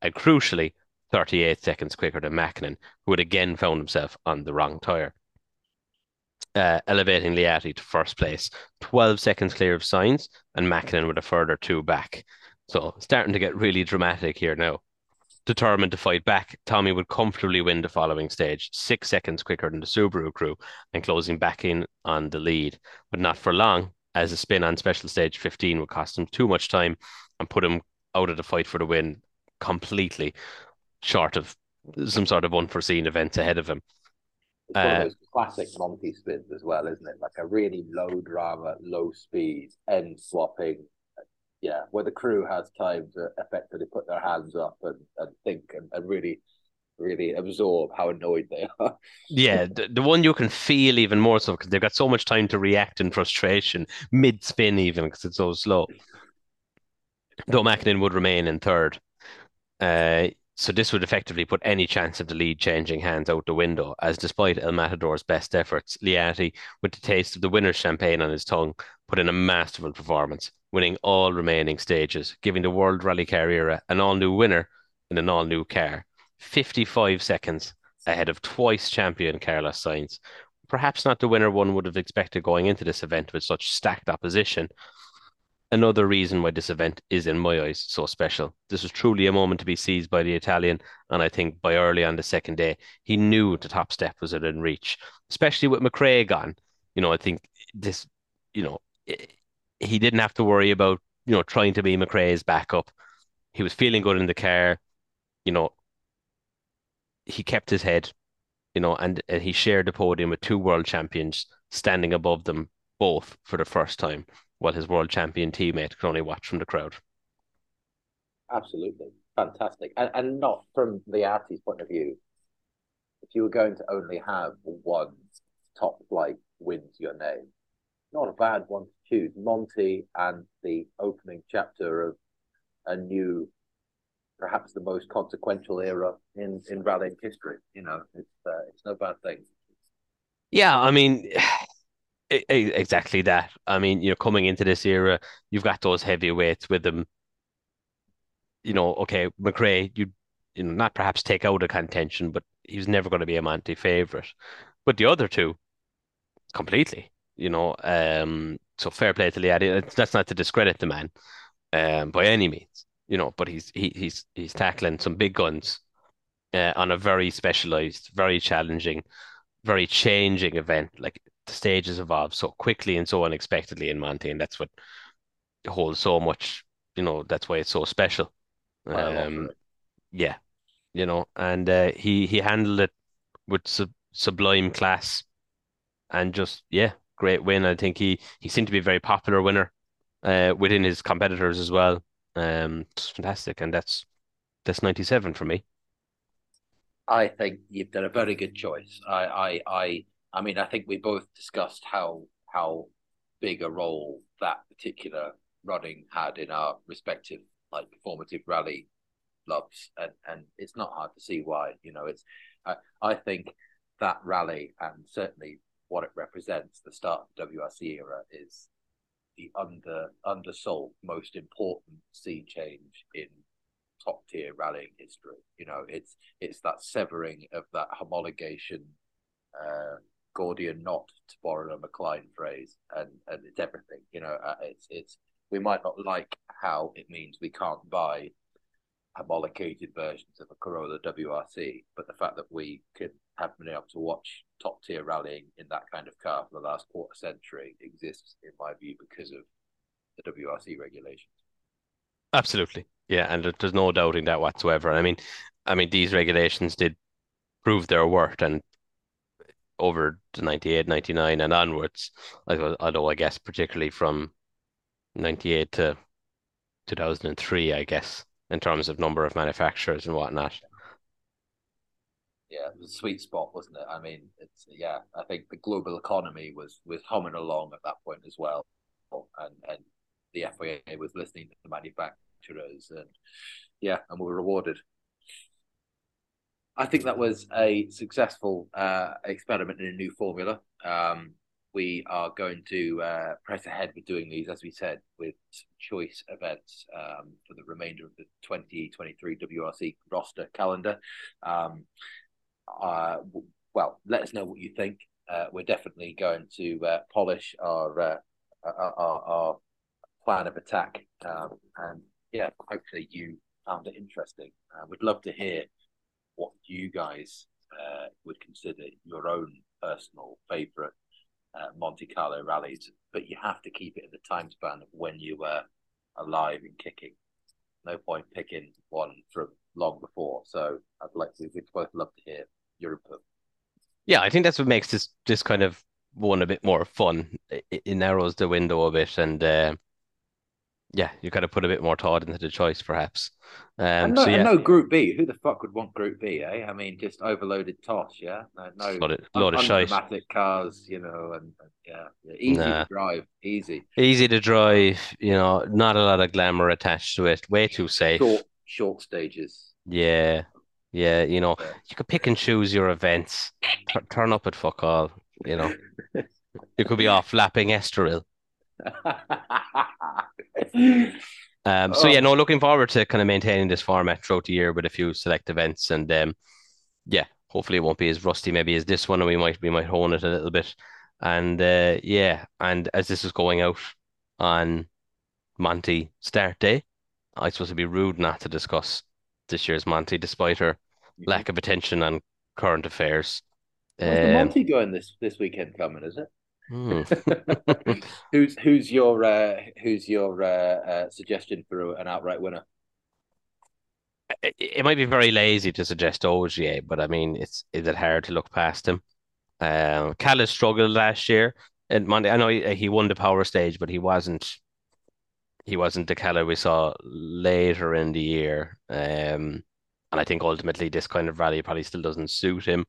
And crucially, 38 seconds quicker than Mäkinen, who had again found himself on the wrong tyre uh, elevating Liatti to first place, 12 seconds clear of Sainz, and Mäkinen with a further two back. So starting to get really dramatic here now. Determined to fight back, Tommy would comfortably win the following stage, six seconds quicker than the Subaru crew, and closing back in on the lead. But not for long, as a spin on special stage 15 would cost him too much time and put him out of the fight for the win completely, short of some sort of unforeseen events ahead of him. It's one of uh, those classic Monty spins as well, isn't it? Like a really low drama, low speed, end swapping. Yeah, where the crew has time to effectively put their hands up and, and think and, and really really absorb how annoyed they are. yeah, the, the one you can feel even more so because they've got so much time to react in frustration mid spin, even because it's so slow. Though Mäkinen would remain in third. Uh, so this would effectively put any chance of the lead changing hands out the window, as despite El Matador's best efforts, Liatti, with the taste of the winner's champagne on his tongue, put in a masterful performance, winning all remaining stages, giving the World Rally Car era an all-new winner in an all-new car, 55 seconds ahead of twice champion Carlos Sainz. Perhaps not the winner one would have expected going into this event with such stacked opposition, another reason why this event is, in my eyes, so special. This was truly a moment to be seized by the Italian, and I think by early on the second day, he knew the top step was within reach, especially with McRae gone. You know, I think this, you know, he didn't have to worry about, you know, trying to be McRae's backup. He was feeling good in the car. You know, he kept his head, you know, and, and he shared the podium with two world champions standing above them both for the first time while his world champion teammate could only watch from the crowd. Absolutely. Fantastic. And, and not from the artist's point of view. If you were going to only have one top flight win to your name, not a bad one to choose. Monty and the opening chapter of a new perhaps the most consequential era in in rallying history. You know, it's uh, it's no bad thing. Yeah, I mean, exactly that. I mean, you know, coming into this era, you've got those heavyweights with them. You know, okay, McRae, you you know, not perhaps take out a contention, but he's never going to be a Monty favorite. But the other two, completely. You know, um, so fair play to Liatti. That's not to discredit the man, um, by any means. You know, but he's he, he's he's tackling some big guns uh, on a very specialized, very challenging, very changing event. Like the stages evolve so quickly and so unexpectedly in Monty, and that's what holds so much. You know, that's why it's so special. Um, yeah, you know, and uh, he he handled it with sub sublime class, and just yeah, great win. I think he he seemed to be a very popular winner uh, within his competitors as well. Um, it's fantastic, and that's that's ninety seven for me. I think you've done a very good choice. I, I, I, I mean, I think we both discussed how how big a role that particular running had in our respective like formative rally loves, and and it's not hard to see why. You know, it's I, I think that rally and certainly what it represents, the start of the WRC era, is the under undersold most important sea change in top tier rallying history. You know, it's it's that severing of that homologation uh, Gordian knot, to borrow a McLaren phrase, and and it's everything. You know, uh, it's it's we might not like how it means we can't buy homologated versions of a Corolla WRC, but the fact that we could have been able to watch top tier rallying in that kind of car for the last quarter century exists, in my view, because of the WRC regulations. Absolutely, yeah, and there's no doubting that whatsoever. I mean, I mean these regulations did prove their worth, and over the 98, 99 and onwards, although I guess particularly from 98 to 2003, I guess in terms of number of manufacturers and whatnot. Yeah, it was a sweet spot, wasn't it? I mean, it's yeah. I think the global economy was was humming along at that point as well, and and the FIA was listening to the manufacturers, and yeah, and we were rewarded. I think that was a successful uh, experiment in a new formula. Um, we are going to uh, press ahead with doing these, as we said, with choice events um, for the remainder of the 2023 WRC roster calendar. Um, uh, well, let us know what you think. Uh, we're definitely going to uh, polish our, uh, our, our, plan of attack, um, and yeah, hopefully you found it interesting. Uh, we'd love to hear what you guys would consider your own personal favourite uh, Monte Carlo rallies, but you have to keep it in the time span of when you were alive and kicking. No point picking one from long before. So I'd like to. We'd both love to hear input. Yeah, I think that's what makes this this kind of one a bit more fun. It, it narrows the window a bit, and uh, yeah, you kind of put a bit more thought into the choice, perhaps. Um, and no, so, yeah. no Group B. Who the fuck would want Group B? Eh? I mean, just overloaded toss. Yeah, no, no lot of, lot of shite. cars. You know, and, and yeah, yeah, easy nah. to drive, easy, easy to drive. You know, not a lot of glamour attached to it. Way too safe. Short, short stages. Yeah, yeah. You know, you could pick and choose your events. T- turn up at fuck all. You know, you could be off lapping Estoril. um, so yeah, no, looking forward to kind of maintaining this format throughout the year with a few select events, and um, yeah, hopefully it won't be as rusty maybe as this one, and we might we might hone it a little bit. And uh, yeah, and as this is going out on Monty start day, I suppose it'd be rude not to discuss this year's Monty, despite her mm-hmm. lack of attention on current affairs. Where's um, the Monty going this this weekend coming? Is it? Hmm. who's who's your uh, who's your uh, uh, suggestion for an outright winner? It, it, might be very lazy to suggest Ogier, but I mean, it's is it hard to look past him? Um, Kalle struggled last year and Monday. I know he, he won the power stage, but he wasn't he wasn't the Kalle we saw later in the year. Um, and I think ultimately this kind of rally probably still doesn't suit him.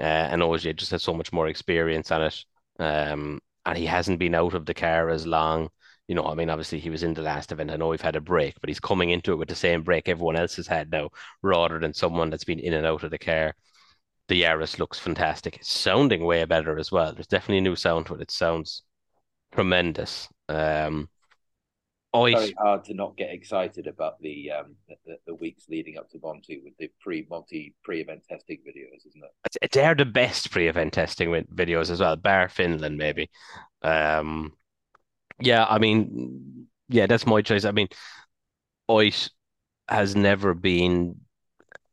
Uh, and Ogier just has so much more experience on it. Um, and he hasn't been out of the car as long. you know, I mean, obviously he was in the last event. I know we've had a break, but he's coming into it with the same break everyone else has had now, rather than someone that's been in and out of the car. The Yaris looks fantastic. It's sounding way better as well. There's definitely a new sound to it. It sounds tremendous. Um, I, very hard to not get excited about the um the, the weeks leading up to Monty with the pre Monty pre event testing videos, isn't it? They're the best pre event testing videos as well, bar Finland maybe. Um, yeah, I mean, yeah, that's my choice. I mean, Ott has never been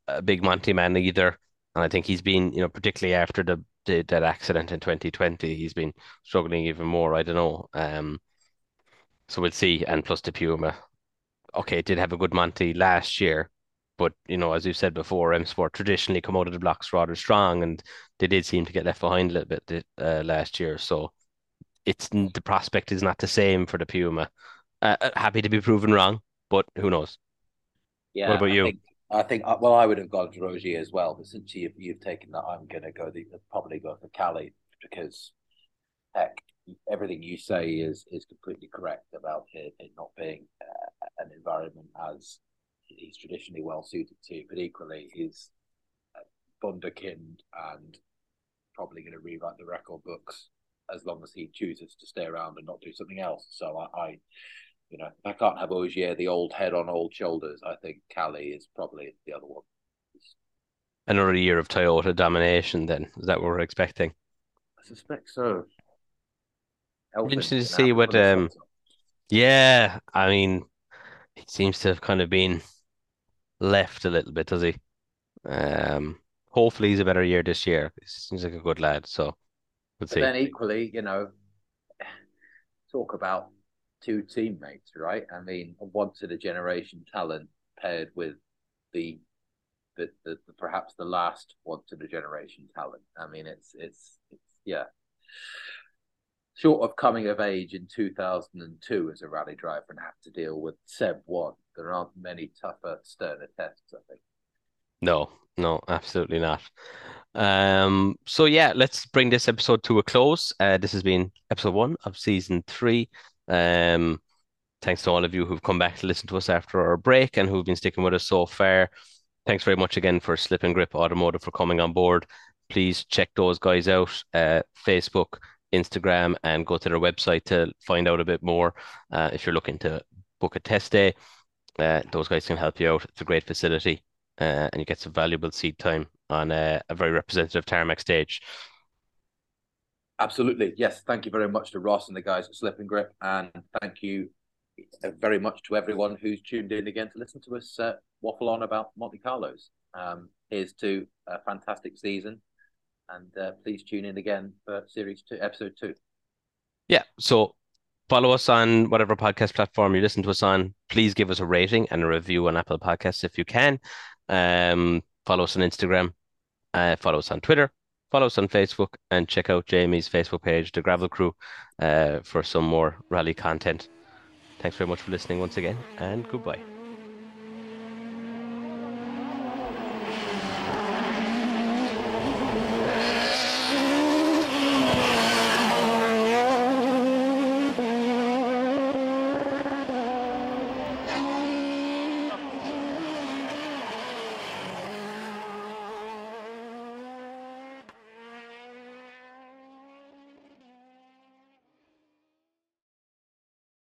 a big Monty man either, and I think he's been, you know, particularly after the, the that accident in 2020, he's been struggling even more. I don't know. Um, so we'll see. And plus the Puma, okay, it did have a good Monty last year, but you know, as you said before, M Sport traditionally come out of the blocks rather strong, and they did seem to get left behind a little bit uh, last year. So it's the prospect is not the same for the Puma. Uh, uh, happy to be proven wrong, but who knows? Yeah. What about I you? Think, I think uh, well, I would have gone to Ogier as well, but since you've you've taken that, I'm going to go the probably go for Kalle because heck, everything you say is is completely correct about it, it not being uh, an environment as he's traditionally well suited to, but equally he's wunderkind and probably going to rewrite the record books as long as he chooses to stay around and not do something else. So I, I you know, I can't have Ogier, the old head on old shoulders. I think Kalle is probably the other one. Another year of Toyota domination, then is that what we're expecting? I suspect so. Interesting to see what. Um, yeah, I mean, he seems to have kind of been left a little bit, does he? Um, hopefully he's a better year this year. He seems like a good lad. So we'll but then equally, you know, talk about two teammates, right? I mean, a once in a generation talent paired with the, the, the, the perhaps the last once in a generation talent. I mean, it's it's it's yeah. Short of coming of age in 2002 as a rally driver and have to deal with Seb one, there aren't many tougher, sterner tests, I think. No, no, absolutely not. Um, so yeah, let's bring this episode to a close. Uh, this has been episode one of season three. Um, thanks to all of you who've come back to listen to us after our break and who've been sticking with us so far. Thanks very much again for Slip and Grip Automotive for coming on board. Please check those guys out, uh, Facebook, Instagram, and go to their website to find out a bit more. Uh, if you're looking to book a test day, uh, those guys can help you out. It's a great facility, uh, and you get some valuable seed time on a, a very representative tarmac stage. Absolutely. Yes. Thank you very much to Ross and the guys at Slip and Grip. And thank you very much to everyone who's tuned in again to listen to us uh, waffle on about Monte Carlos. Um, here's to a fantastic season. And uh, please tune in again for series two, episode two. Yeah. So follow us on whatever podcast platform you listen to us on. Please give us a rating and a review on Apple Podcasts if you can. Um, follow us on Instagram uh, follow us on Twitter, follow us on Facebook, and check out Jamie's Facebook page, The Gravel Crew, uh, for some more rally content. Thanks very much for listening once again, and goodbye.